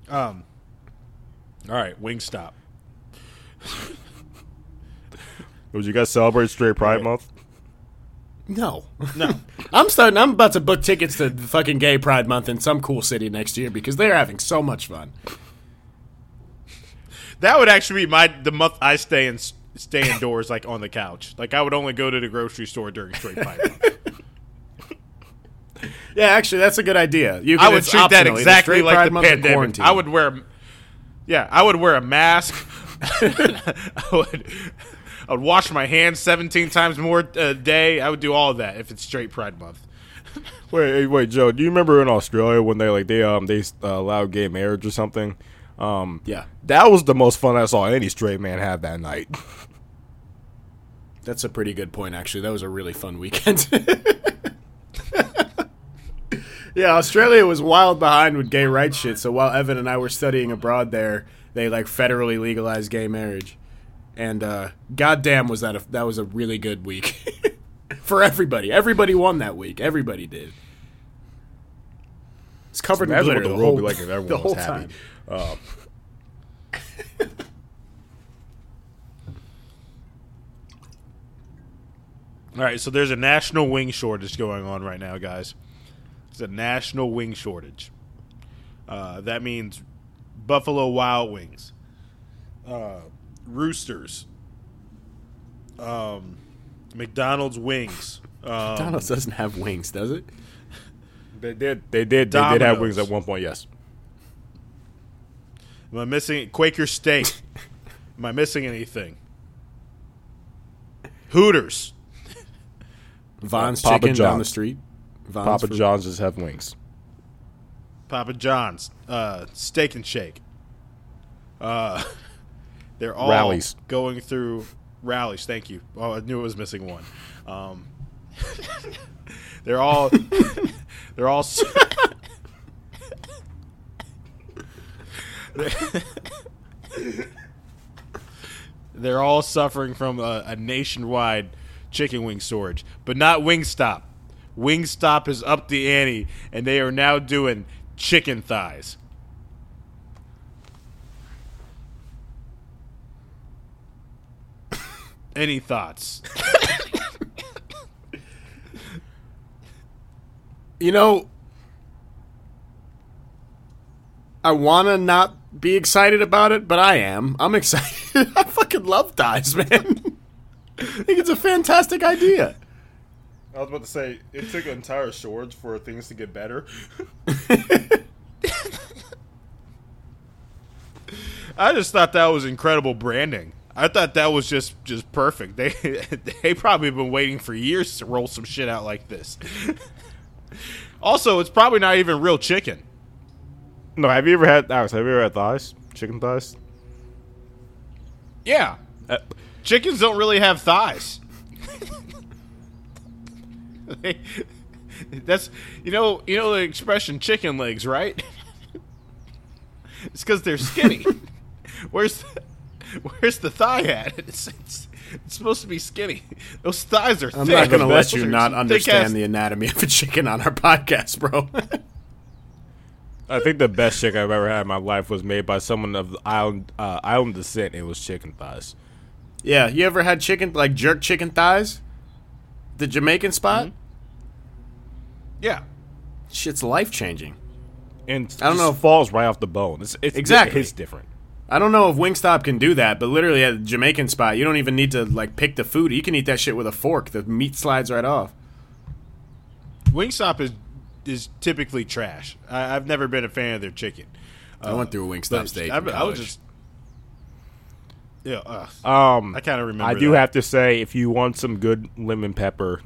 um. All right, Wingstop. Would you guys celebrate Straight Pride Right. Month? No. No, I'm starting I'm about to book tickets to fucking Gay Pride Month in some cool city next year because they're having so much fun. that would actually be my the month I stay in stay indoors, like on the couch. Like I would only go to the grocery store during straight pride. Month. Yeah, actually that's a good idea. You I would it's treat that optional. Either exactly straight like Pride the Month or pandemic. quarantine. I would wear, yeah, I would wear a mask. I would, I would wash my hands seventeen times more a day. I would do all of that if it's straight Pride Month. Wait, hey, wait, Joe. Do you remember in Australia when they like they um they uh, allowed gay marriage or something? Um, Yeah. that was the most fun I saw any straight man have that night. That's a pretty good point, actually. That was a really fun weekend. yeah, Australia was wild behind with gay rights shit. So while Evan and I were studying abroad there, they like federally legalized gay marriage, and uh, goddamn, was that a, that was a really good week for everybody. Everybody won that week. Everybody did. It's covered in glitter what the the world whole, be like if everyone the was happy. time. All right, so there's a national wing shortage going on right now, guys. It's a national wing shortage. Uh, that means Buffalo Wild Wings, uh, Roosters, um, McDonald's wings. Um, McDonald's doesn't have wings, does it? They did. They did. They did have wings at one point. Yes. Am I missing Quaker Steak? Am I missing anything? Hooters. Von's Papa Chicken down the street. Von's Papa for- John's just have wings. Papa John's, uh, Steak and Shake. Uh, they're all Rally's. going through rallies. Thank you. Oh, I knew it was missing one. Um, they're all they're all they're all suffering from a, a nationwide chicken wing shortage, but not Wingstop. Wingstop is up the ante, and they are now doing chicken thighs. Any thoughts? You know, I want to not be excited about it, but I am. I'm excited. I fucking love dies, man. I think it's a fantastic idea. I was about to say it took an entire shortage for things to get better. I just thought that was incredible branding. I thought that was just just perfect. They they probably been waiting for years to roll some shit out like this. also, it's probably not even real chicken. No, have you ever had Alex? Have you ever had thighs? Chicken thighs? Yeah, Uh, chickens don't really have thighs. They- That's you know you know the expression chicken legs, right? it's because they're skinny. where's the, where's the thigh at? It's, it's it's supposed to be skinny. Those thighs are. I'm thick. not going to let you not understand ass- the anatomy of a chicken on our podcast, bro. I think the best chicken I've ever had in my life was made by someone of island uh, island descent. It was chicken thighs. yeah, you ever had chicken, like jerk chicken thighs? The Jamaican spot? Yeah. Shit's life changing. And I don't just know if- falls right off the bone. It's, it's Exactly. It's different. I don't know if Wingstop can do that, but literally at the Jamaican spot, you don't even need to like pick the food. You can eat that shit with a fork. The meat slides right off. Wingstop is is typically trash. I, I've never been a fan of their chicken. I went through a Wingstop But steak. I, I was just yeah. Uh, Um, I kind of remember. I do that. have to say, if you want some good lemon pepper,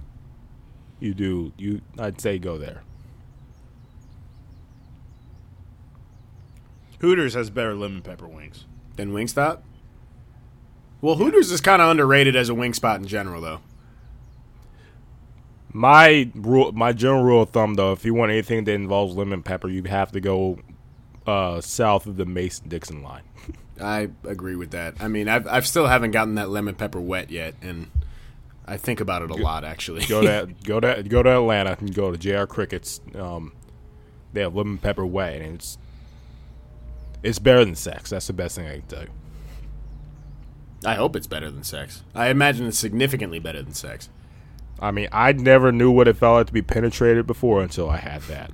you do. You, I'd say go there. Hooters has better lemon pepper wings. Than Wingstop? Well, Hooters is kind of underrated as a wing spot in general, though. My rule, my general rule of thumb, though, if you want anything that involves lemon pepper, you have to go uh, south of the Mason Dixon line. I agree with that. I mean, I've I've still haven't gotten that lemon pepper wet yet, and I think about it a lot actually. Go to go to go to Atlanta and go to JR Crickets. Um, they have lemon pepper wet, and it's it's better than sex. That's the best thing I can tell you. I hope it's better than sex. I imagine it's significantly better than sex. I mean, I never knew what it felt like to be penetrated before until I had that.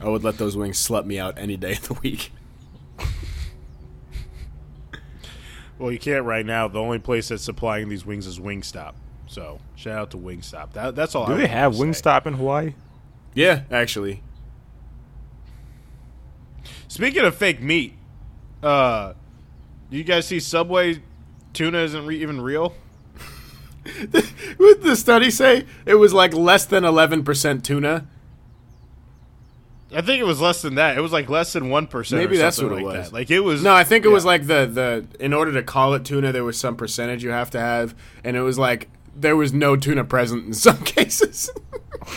I would let those wings slut me out any day of the week. Well, you can't right now. The only place that's supplying these wings is Wingstop. So shout out to Wingstop. That, that's all. Do I they have to say. Wingstop in Hawaii? Yeah, actually. Speaking of fake meat, uh, do you guys see Subway tuna isn't re- even real? What did the study say? It was like less than 11% tuna. I think it was less than that. It was like less than one percent. Maybe that's what it was. That. Like it was. No, I think it was like the the in order to call it tuna, there was some percentage you have to have, and it was like there was no tuna present in some cases.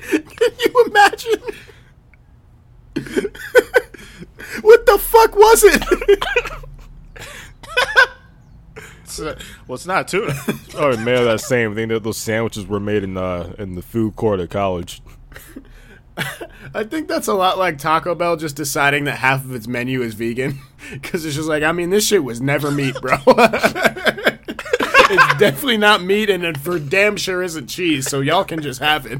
Can you imagine? what the fuck was it? It's, uh, well, it's not tuna. Oh, man, that same thing. That those sandwiches were made in uh, in the food court at college. I think that's a lot like Taco Bell just deciding that half of its menu is vegan. Because it's just like, I mean, this shit was never meat, bro. it's definitely not meat, and it for damn sure isn't cheese, so y'all can just have it.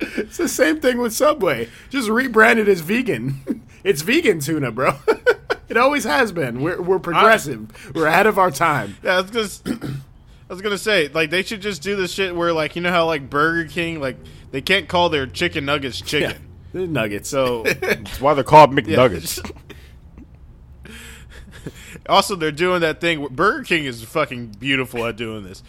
It's the same thing with Subway. Just rebranded as vegan. It's vegan tuna, bro. it always has been. We're, we're progressive. we're ahead of our time. yeah, I was gonna. was gonna say like they should just do this shit where like you know how like Burger King like they can't call their chicken nuggets chicken. The nuggets. So That's why they're called McNuggets. also they're doing that thing. Burger King is fucking beautiful at doing this.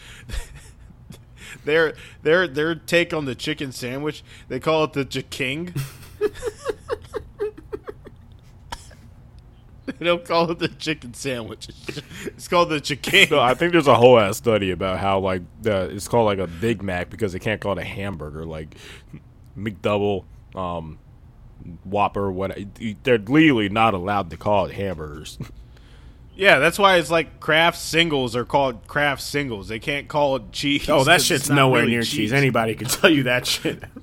Their their their take on the chicken sandwich, they call it the King. they don't call it the chicken sandwich. It's called the King. No, I think there's a whole ass study about how like the it's called like a Big Mac because they can't call it a hamburger, like McDouble, um, Whopper. What they're legally not allowed to call it hamburgers. Yeah, that's why it's like Kraft Singles are called Kraft Singles. They can't call it cheese. oh, that shit's nowhere really near cheese. Anybody can tell you that shit.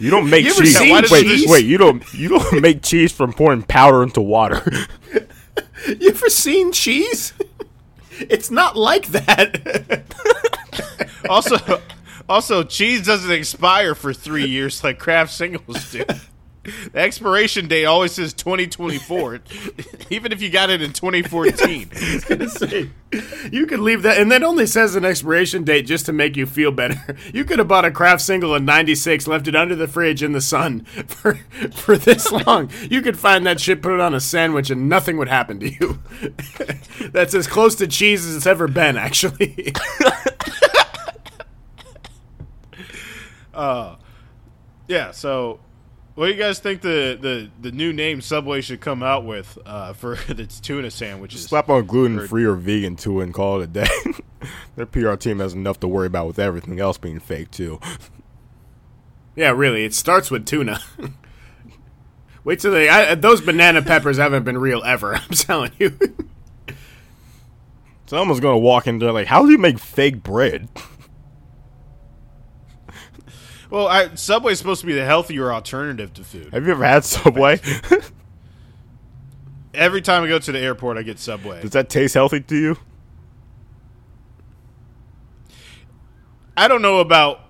You don't make You cheese. wait, cheese? wait, you don't you don't make cheese from pouring powder into water. You ever seen cheese? It's not like that. Also, also, cheese doesn't expire for three years like Kraft Singles do. The expiration date always says 2024, even if you got it in 2014. Say, you could leave that, and that only says an expiration date just to make you feel better. You could have bought a Kraft Single in '96, left it under the fridge in the sun for for this long. You could find that shit, put it on a sandwich, and nothing would happen to you. That's as close to cheese as it's ever been, actually. uh, Yeah. So, what do you guys think the the, the new name Subway should come out with uh, for its tuna sandwiches? Slap on gluten free or vegan to it and call it a day. Their PR team has enough to worry about with everything else being fake too. yeah, really, it starts with tuna. Wait till they. I, those banana peppers haven't been real ever. I'm telling you. Someone's gonna walk in there like, how do you make fake bread? Well, I, Subway's supposed to be the healthier alternative to food. Have you ever had Subway? Every time I go to the airport, I get Subway. Does that taste healthy to you? I don't know about.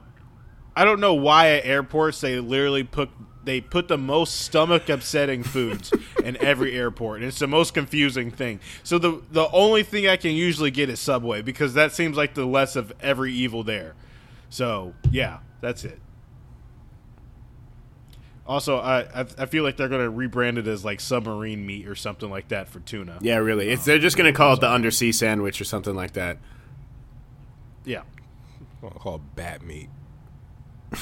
I don't know why at airports they literally put they put the most stomach upsetting foods in every airport, and it's the most confusing thing. So the the only thing I can usually get is Subway because that seems like the less of every evil there. So yeah, that's it. Also, I I, I feel like they're gonna rebrand it as like submarine meat or something like that for tuna. Yeah, really. It's they're just gonna call it the undersea sandwich or something like that. Yeah. I'll call it bat meat.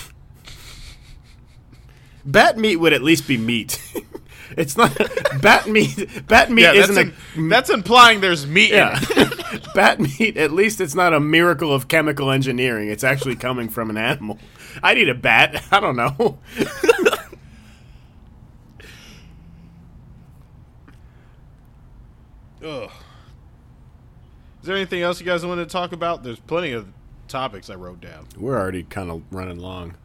Bat meat would at least be meat. it's not bat meat. Bat meat Yeah, isn't a im- that's implying there's meat yeah. in it. bat meat. At least it's not a miracle of chemical engineering. It's actually coming from an animal. I need a bat. I don't know. Ugh. Is there anything else you guys want to talk about? There's plenty of topics I wrote down. We're already kind of running long.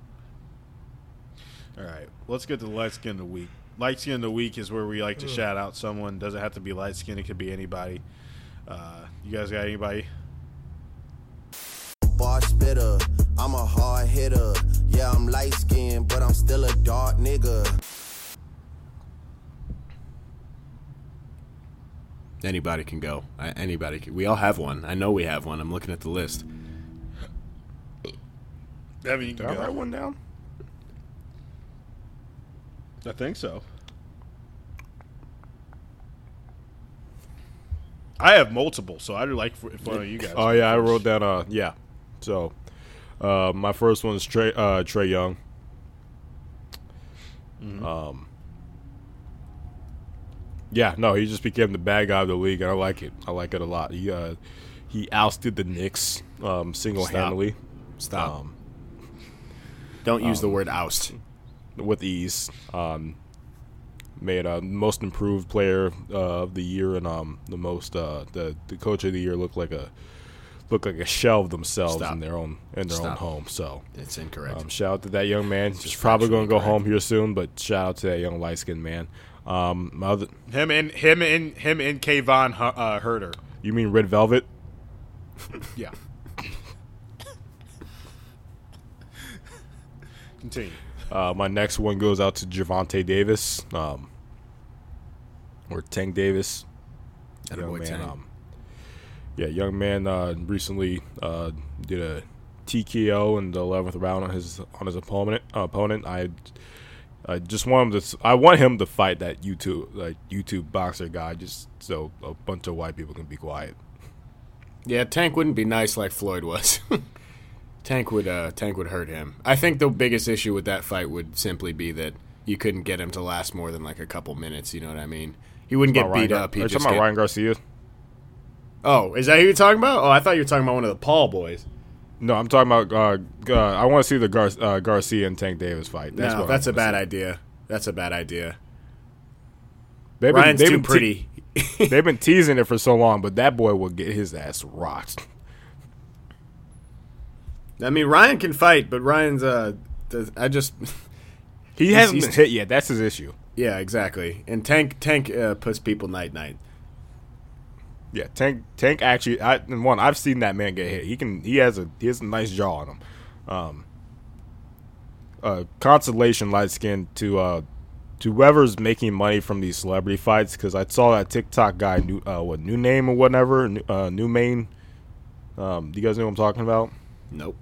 All right, let's get to the light skin of the week. Light skin of the week is where we like to shout out someone. Doesn't have to be light skin; it could be anybody. Uh, you guys got anybody? bar spitter. I'm a hard hitter. Yeah, I'm light skinned, but I'm still a dark nigga. Anybody can go. I, anybody. Can, we all have one. I know we have one. I'm looking at the list. Evan, you Did I write one down? I think so. I have multiple, so I'd like for, if one of you guys. Oh yeah, I wrote down. Uh, yeah. So, uh, my first one is Trae uh, Trae Young. Um. Yeah, no, he just became the bad guy of the league, and I like it. I like it a lot. He uh, he ousted the Knicks um, single handedly Stop. Um, Don't use the word oust. with ease. Um, made a most improved player uh, of the year and um, the most uh, the the coach of the year looked like a looked like a shell of themselves Stop. in their own in their own home. So It's incorrect. um, shout out to that young man. He's probably going to go correct. home here soon, but shout out to that young light skinned man. Um, my other, him and him and him and Kevin Hu- uh, Huerter. you mean Red Velvet? Yeah. Continue. Uh, my next one goes out to Gervonta Davis, um, or Tank Davis. Atta young boy, man, Tank. um, yeah, young man uh, recently uh, did a TKO in the eleventh round on his on his opponent. Uh, opponent, I I just want him to. I want him to fight that YouTube like YouTube boxer guy, just so a bunch of white people can be quiet. Yeah, Tank wouldn't be nice like Floyd was. Tank would uh, Tank would hurt him. I think the biggest issue with that fight would simply be that you couldn't get him to last more than like a couple minutes. You know what I mean? He wouldn't get Ryan beat Gar- up. Are He you just talking about get- Ryan Garcia? Oh, is that who you're talking about? Oh, I thought you were talking about one of the Paul boys. No, I'm talking about. Uh, uh, I want to see the Gar- uh, Garcia and Tank Davis fight. That's no, that's a bad see. idea. That's a bad idea. They've been, Ryan's they've too been te- pretty. they've been teasing it for so long, but that boy will get his ass rocked. I mean, Ryan can fight, but Ryan's uh, does, I just He hasn't been hit yet. That's his issue. yeah, exactly. And Tank Tank uh, puts people night night. Yeah, Tank. Tank actually. I and one. I've seen that man get hit. He can. He has a. He has a nice jaw on him. Um. Uh, consolation light skin to uh to whoever's making money from these celebrity fights because I saw that TikTok guy new uh what new name or whatever new, uh new main. Um, do you guys know what I'm talking about? Nope.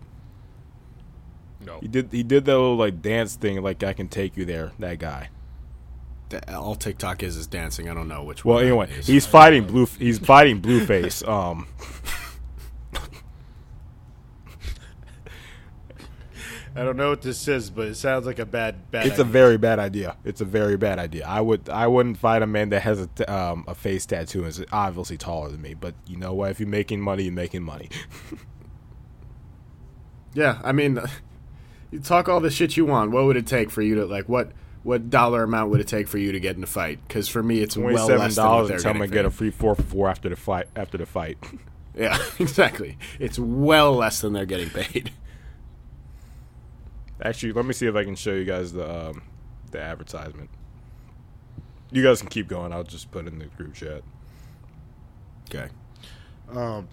No. He did he did that little like dance thing like I can take you there. That guy. All TikTok is is dancing. I don't know which Well, anyway, he's fighting blue. He's fighting Blueface. Um, I don't know what this is, but it sounds like a bad bad. it's a very bad idea. It's a very bad idea. I would I wouldn't fight a man that has a t- um, a face tattoo and is obviously taller than me. But you know what? If you're making money, you're making money. Yeah, I mean, you talk all the shit you want. What would it take for you to like what? What dollar amount would it take for you to get in a fight? Because for me, it's Twenty well seven less than what dollars they're and tell him to getting get a free four for four after the fight. After the fight. Yeah, exactly. It's well less than they're getting paid. Actually, let me see if I can show you guys the um, the advertisement. You guys can keep going. I'll just put it in the group chat. Okay. Um,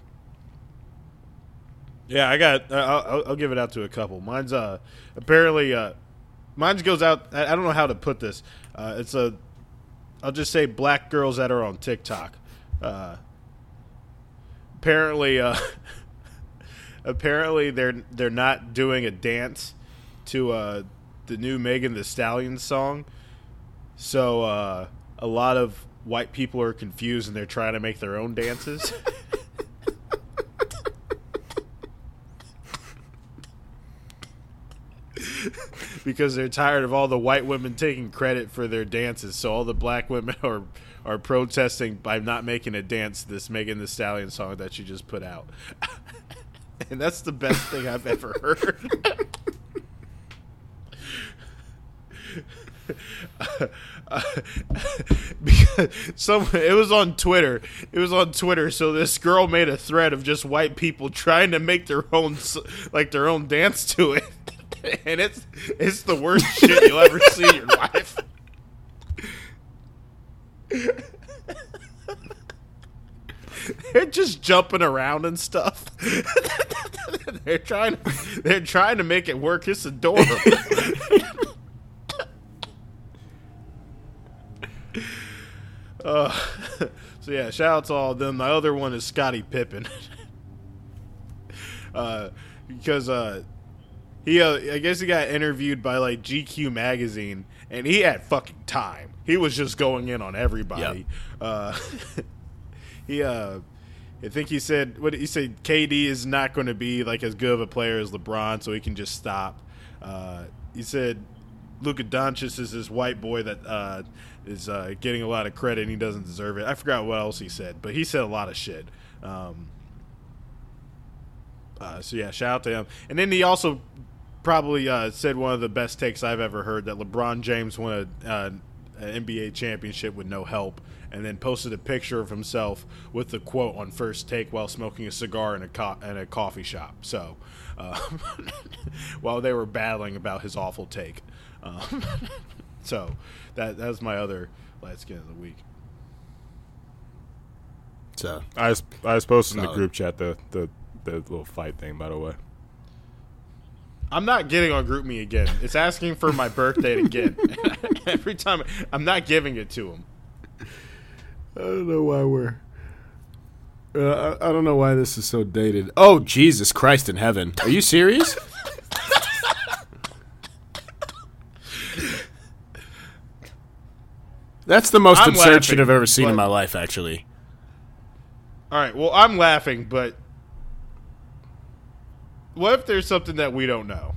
yeah, I got. Uh, I'll, I'll- I'll give it out to a couple. Mine's uh apparently uh mine goes out. I, don't know how to put this. Uh, it's a. I'll just say black girls that are on TikTok. Uh, apparently, uh, apparently they're they're not doing a dance to uh, the new Megan Thee Stallion song. So uh, a lot of white people are confused and they're trying to make their own dances. because they're tired of all the white women taking credit for their dances. So all the black women are are protesting by not making a dance this Megan Thee Stallion song that she just put out. and that's the best thing I've ever heard. because some it was on Twitter. It was on Twitter. So this girl made a thread of just white people trying to make their own like their own dance to it, and it's it's the worst shit you'll ever see in your life. They're just jumping around and stuff. they're trying. They're trying to make it work. It's adorable. Uh, so yeah, shout out to all of them. My other one is Scottie Pippen, uh, because uh, he uh, I guess he got interviewed by like GQ magazine, and he had fucking time. He was just going in on everybody. Uh, he uh, I think he said what did he said? KD is not going to be like as good of a player as LeBron, so he can just stop. Uh, he said Luka Doncic is this white boy that uh, is uh, getting a lot of credit and he doesn't deserve it. I forgot what else he said, but he said a lot of shit. Um, uh, so yeah, shout out to him. And then he also probably uh, said one of the best takes I've ever heard that LeBron James won a, uh, an NBA championship with no help, and then posted a picture of himself with the quote on first take while smoking a cigar in a co- in a coffee shop. So uh, while they were battling about his awful take. Um, so that that was my other light skin of the week. So I was, I was posting in the group chat the, the the little fight thing. By the way, I'm not getting on GroupMe again. It's asking for my birthday again. Every time I'm not giving it to him. I don't know why we're. Uh, I I don't know why this is so dated. Oh Jesus Christ in heaven! Are you serious? That's the most I'm absurd laughing, shit I've ever seen in my life. Actually, All right. Well, I'm laughing, but what if there's something that we don't know?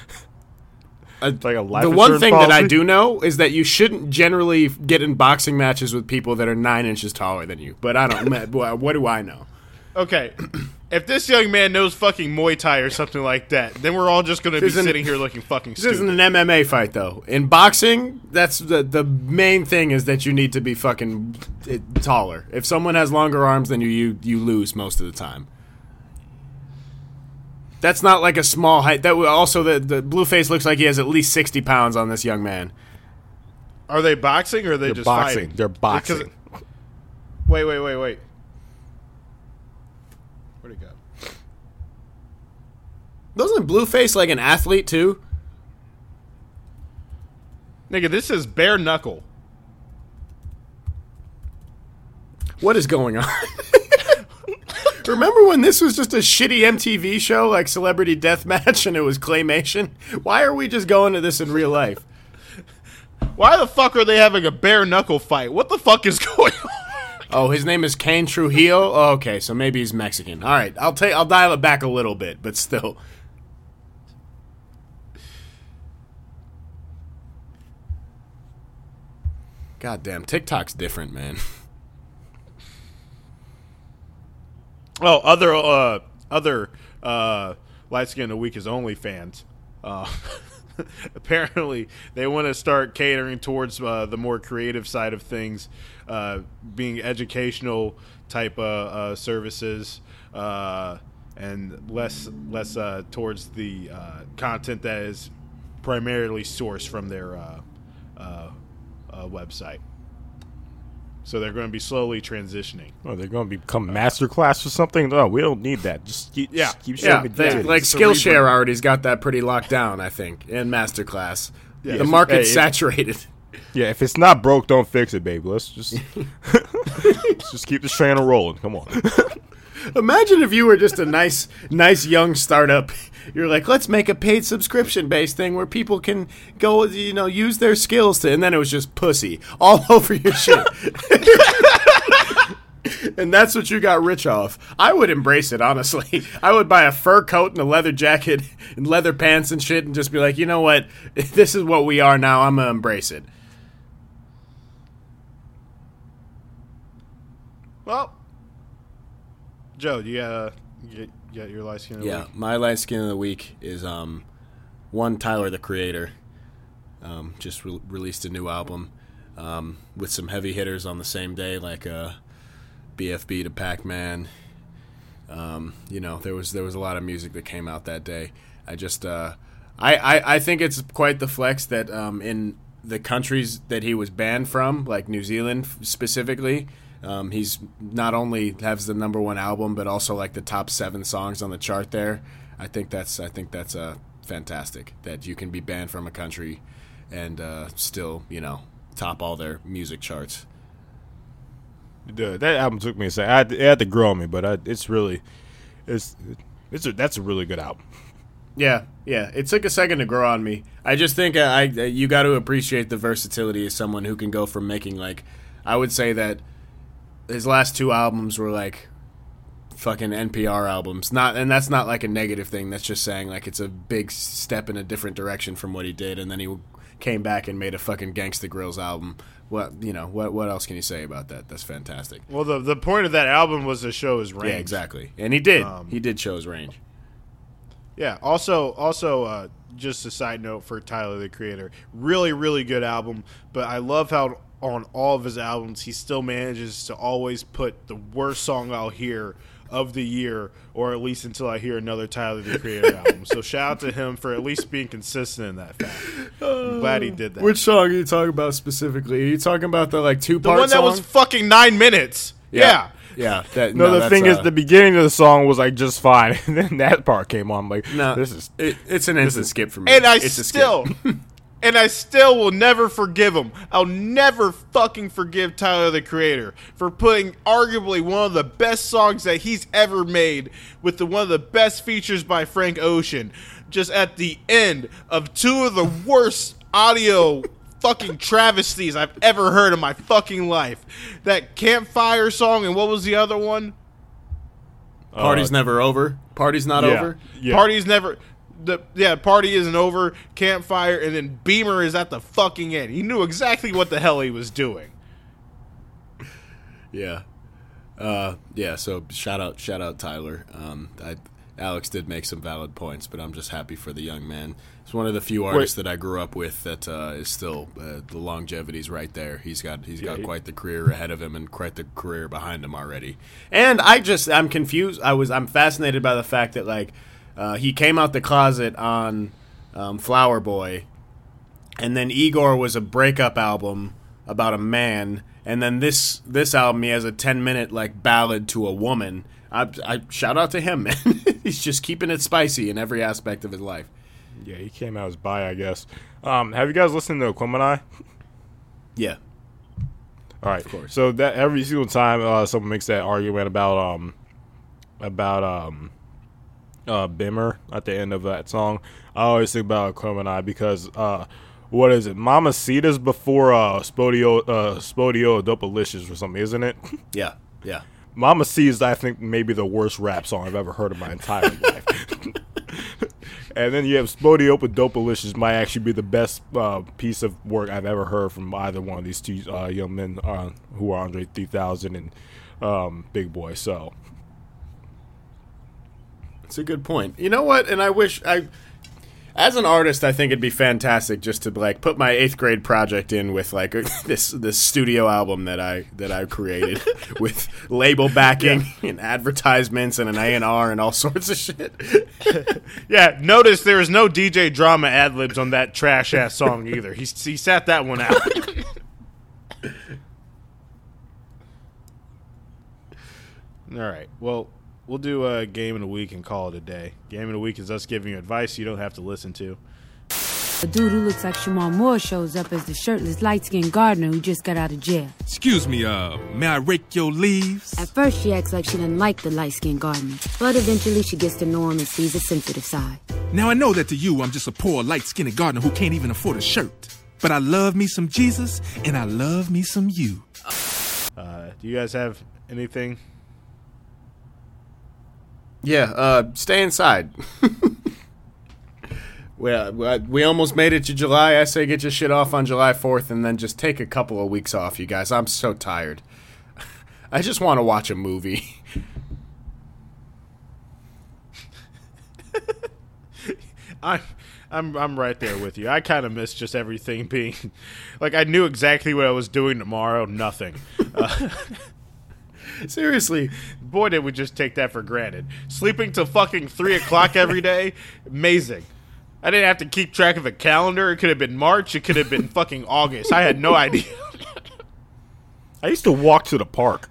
it's like a life the one thing that I do know is that you shouldn't generally get in boxing matches with people that are nine inches taller than you. But I don't. what what do I know? Okay. If this young man knows fucking Muay Thai or something like that, then we're all just going to be sitting here looking fucking stupid. This stupid. isn't an MMA fight, though. In boxing, that's the the main thing is that you need to be fucking eh, taller. If someone has longer arms than you, you you lose most of the time. That's not like a small height. That would- also the the Blueface looks like he has at least sixty pounds on this young man. Are they boxing or are they They're just boxing. fighting? They're Because- boxing. Wait, wait, wait, wait. Where'd he go? Doesn't Blueface like an athlete too? Nigga, this is bare knuckle. What is going on? Remember when this was just a shitty MTV show like Celebrity Deathmatch and it was claymation? Why are we just going to this in real life? Why the fuck are they having a bare knuckle fight? What the fuck is going on? Oh, his name is Kane Trujillo. Oh, okay, so maybe he's Mexican. All right, I'll take. I'll dial it back a little bit, but still. God damn, TikTok's different, man. Oh, other uh other uh light skin of the week is OnlyFans. Uh apparently they want to start catering towards uh, the more creative side of things, uh, being educational type uh, uh, services, uh, and less less uh, towards the uh, content that is primarily sourced from their uh, uh, uh, website. So they're going to be slowly transitioning. Oh, they're going to become masterclass or something. No, we don't need that. Just keep, Yeah. just keep showing Yeah, me they, like So Skillshare rebrand. already's got that pretty locked down, I think, in Masterclass. Yeah. The market's Hey, saturated. yeah. If it's not broke, don't fix it, baby. Let's just let's just keep this train rolling. Come on. Imagine if you were just a nice, nice young startup. You're like, let's make a paid subscription based thing where people can go, you know, use their skills to, and then it was just pussy all over your shit. and that's what you got rich off. I would embrace it, honestly. I would buy a fur coat and a leather jacket and leather pants and shit and just be like, you know what? This is what we are now. I'm going to embrace it. Well, Joe, you got, uh, you got, your light skin. of the Yeah, my light skin of the week is um, one Tyler the Creator. Um, just re- released a new album um, with some heavy hitters on the same day, like uh, BFB Da Packman. Um, you know, there was there was a lot of music that came out that day. I just uh, I, I I think it's quite the flex that um, in the countries that he was banned from, like New Zealand specifically, um, he's not only has the number one album, but also like the top seven songs on the chart there. I think that's I think that's uh, fantastic that you can be banned from a country and uh, still you know top all their music charts. Dude, that album took me a second. I had to, it had to grow on me, but I, it's really, it's it's a, that's a really good album. Yeah, yeah. It took a second to grow on me. I just think I, I you got to appreciate the versatility of someone who can go from making like I would say that his last two albums were like fucking NPR albums. Not and that's not like a negative thing. That's just saying like it's a big step in a different direction from what he did and then he came back and made a fucking Gangsta Grillz album. What, you know, what what else can you say about that? That's fantastic. Well, the the point of that album was to show his range. Yeah, exactly. And he did. Um, he did show his range. Yeah. Also, also, uh, just a side note for Tyler the Creator, really, really good album. But I love how on all of his albums he still manages to always put the worst song I'll hear of the year, or at least until I hear another Tyler the Creator album. So shout out to him for at least being consistent in that fact. I'm glad he did that. Which song are you talking about specifically? Are you talking about the like two the one that was fucking nine minutes. Yeah. Yeah, that, No, the that's, thing is, uh, the beginning of the song was like just fine, and then that part came on. I'm like, no, this is it, it's an instant skip for me. And I it's still, and I still will never forgive him. I'll never fucking forgive Tyler the Creator for putting arguably one of the best songs that he's ever made with the one of the best features by Frank Ocean, just at the end of two of the worst audio fucking travesties I've ever heard in my fucking life. That campfire song and what was the other one? Party's never over. Party's not yeah, over. Yeah. Party's never. The yeah, party isn't over. Campfire, and then Bimmer is at the fucking end. He knew exactly what the hell he was doing. Yeah, uh, yeah. So shout out, shout out Tyler. Um, I, Alex did make some valid points, but I'm just happy for the young man. He's one of the few artists that I grew up with that uh, is still uh, the longevity's right there. He's got he's got he- quite the career ahead of him and quite the career behind him already. And I just I'm confused. I was I'm fascinated by the fact that like uh, he came out the closet on um, Flower Boy, and then Igor was a breakup album about a man, and then this this album he has a ten minute like ballad to a woman. I, I shout out to him, man. He's just keeping it spicy in every aspect of his life. Yeah, he came out as bi, I guess. Um, have you guys listened to Aquemini? Yeah, All right, Of course. So that every single time uh, someone makes that argument about um about um uh Bimmer at the end of that song, I always think about Aquemini because uh what is it? Mamacita's before uh Spodio uh SpottieOttieDopaliscious or something, isn't it? yeah, yeah. Mama C is I think maybe the worst rap song I've ever heard in my entire life. And then you have Spodio with Dopalicious might actually be the best uh, piece of work I've ever heard from either one of these two uh, young men uh, who are Andre 3000 and um, Big Boi. So It's a good point. You know what? And I wish I, as an artist, I think it'd be fantastic just to like put my eighth grade project in with like this this studio album that I that I created with label backing and advertisements and an A and R and all sorts of shit. Yeah, notice there is no DJ Drama ad libs on that trash ass song either. He he sat that one out. All right. Well, we'll do a game of the week and call it a day. Game of the week is us giving you advice you don't have to listen to. A dude who looks like Shemar Moore shows up as the shirtless, light skinned gardener who just got out of jail. Excuse me, uh, may I rake your leaves? At first, she acts like she doesn't like the light skinned gardener, but eventually she gets to know him and sees a sensitive side. Now I know that to you, I'm just a poor, light skinned gardener who can't even afford a shirt. But I love me some Jesus and I love me some you. Uh, do you guys have anything? Yeah, uh, stay inside. well, we- we almost made it to July. I say get your shit off on July 4th and then just take a couple of weeks off, you guys. I'm so tired. I just want to watch a movie. I'm I'm I'm right there with you. I kind of miss just everything being like I knew exactly what I was doing tomorrow. Nothing. Uh, Seriously. Boy, did we just take that for granted. Sleeping till fucking three o'clock every day, amazing. I didn't have to keep track of a calendar. It could have been March. It could have been fucking August. I had no idea. I used to walk to the park.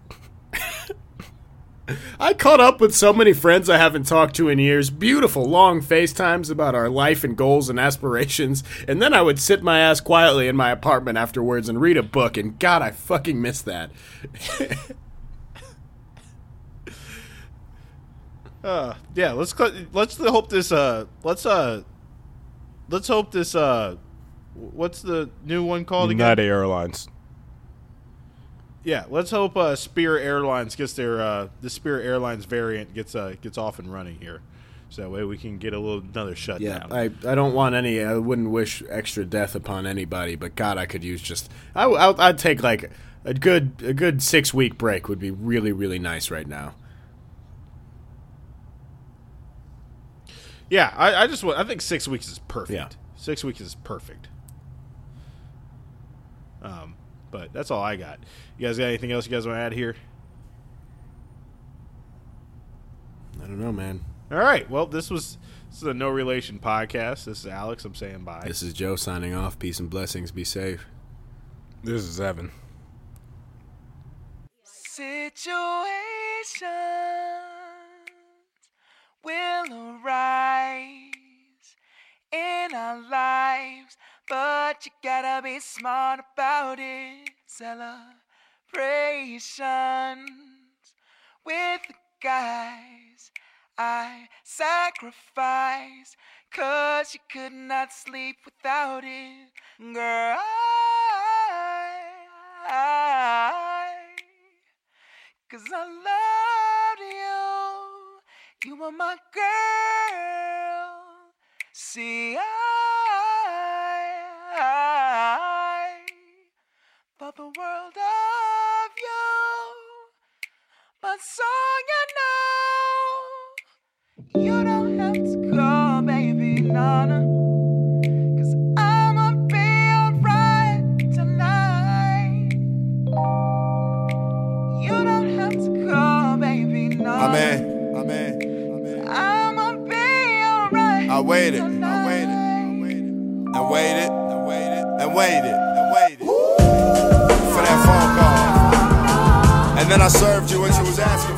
I caught up with so many friends I haven't talked to in years. Beautiful long FaceTimes about our life and goals and aspirations. And then I would sit my ass quietly in my apartment afterwards and read a book. And God, I fucking miss that. Uh, yeah, let's cl- let's hope this. Uh, let's uh, let's hope this. Uh, what's the new one called again? United Airlines. Yeah, let's hope uh, Spirit Airlines gets their uh, the Spirit Airlines variant gets uh, gets off and running here, so that way we can get a little another shutdown. Yeah. I, I don't want any. I wouldn't wish extra death upon anybody, but God, I could use just. I, I, I'd take like a good a good six week break would be really really nice right now. Yeah, I, I just want. I think six weeks is perfect. Yeah. Six weeks is perfect. Um, but that's all I got. You guys got anything else you guys want to add here? I don't know, man. All right. Well, this was this is a no relation podcast. This is Alex. I'm saying bye. This is Joe signing off. Peace and blessings. Be safe. This is Evan. Situations will arise in our lives, but you gotta be smart about it. Celebrations with the guys I sacrificed, cause you could not sleep without it. Girl, I, Cause I loved you. Were my girl. See, I, I thought the world of you. But so you know, waited. And waited. And waited. And waited. For that phone call. And then I served you when she was asking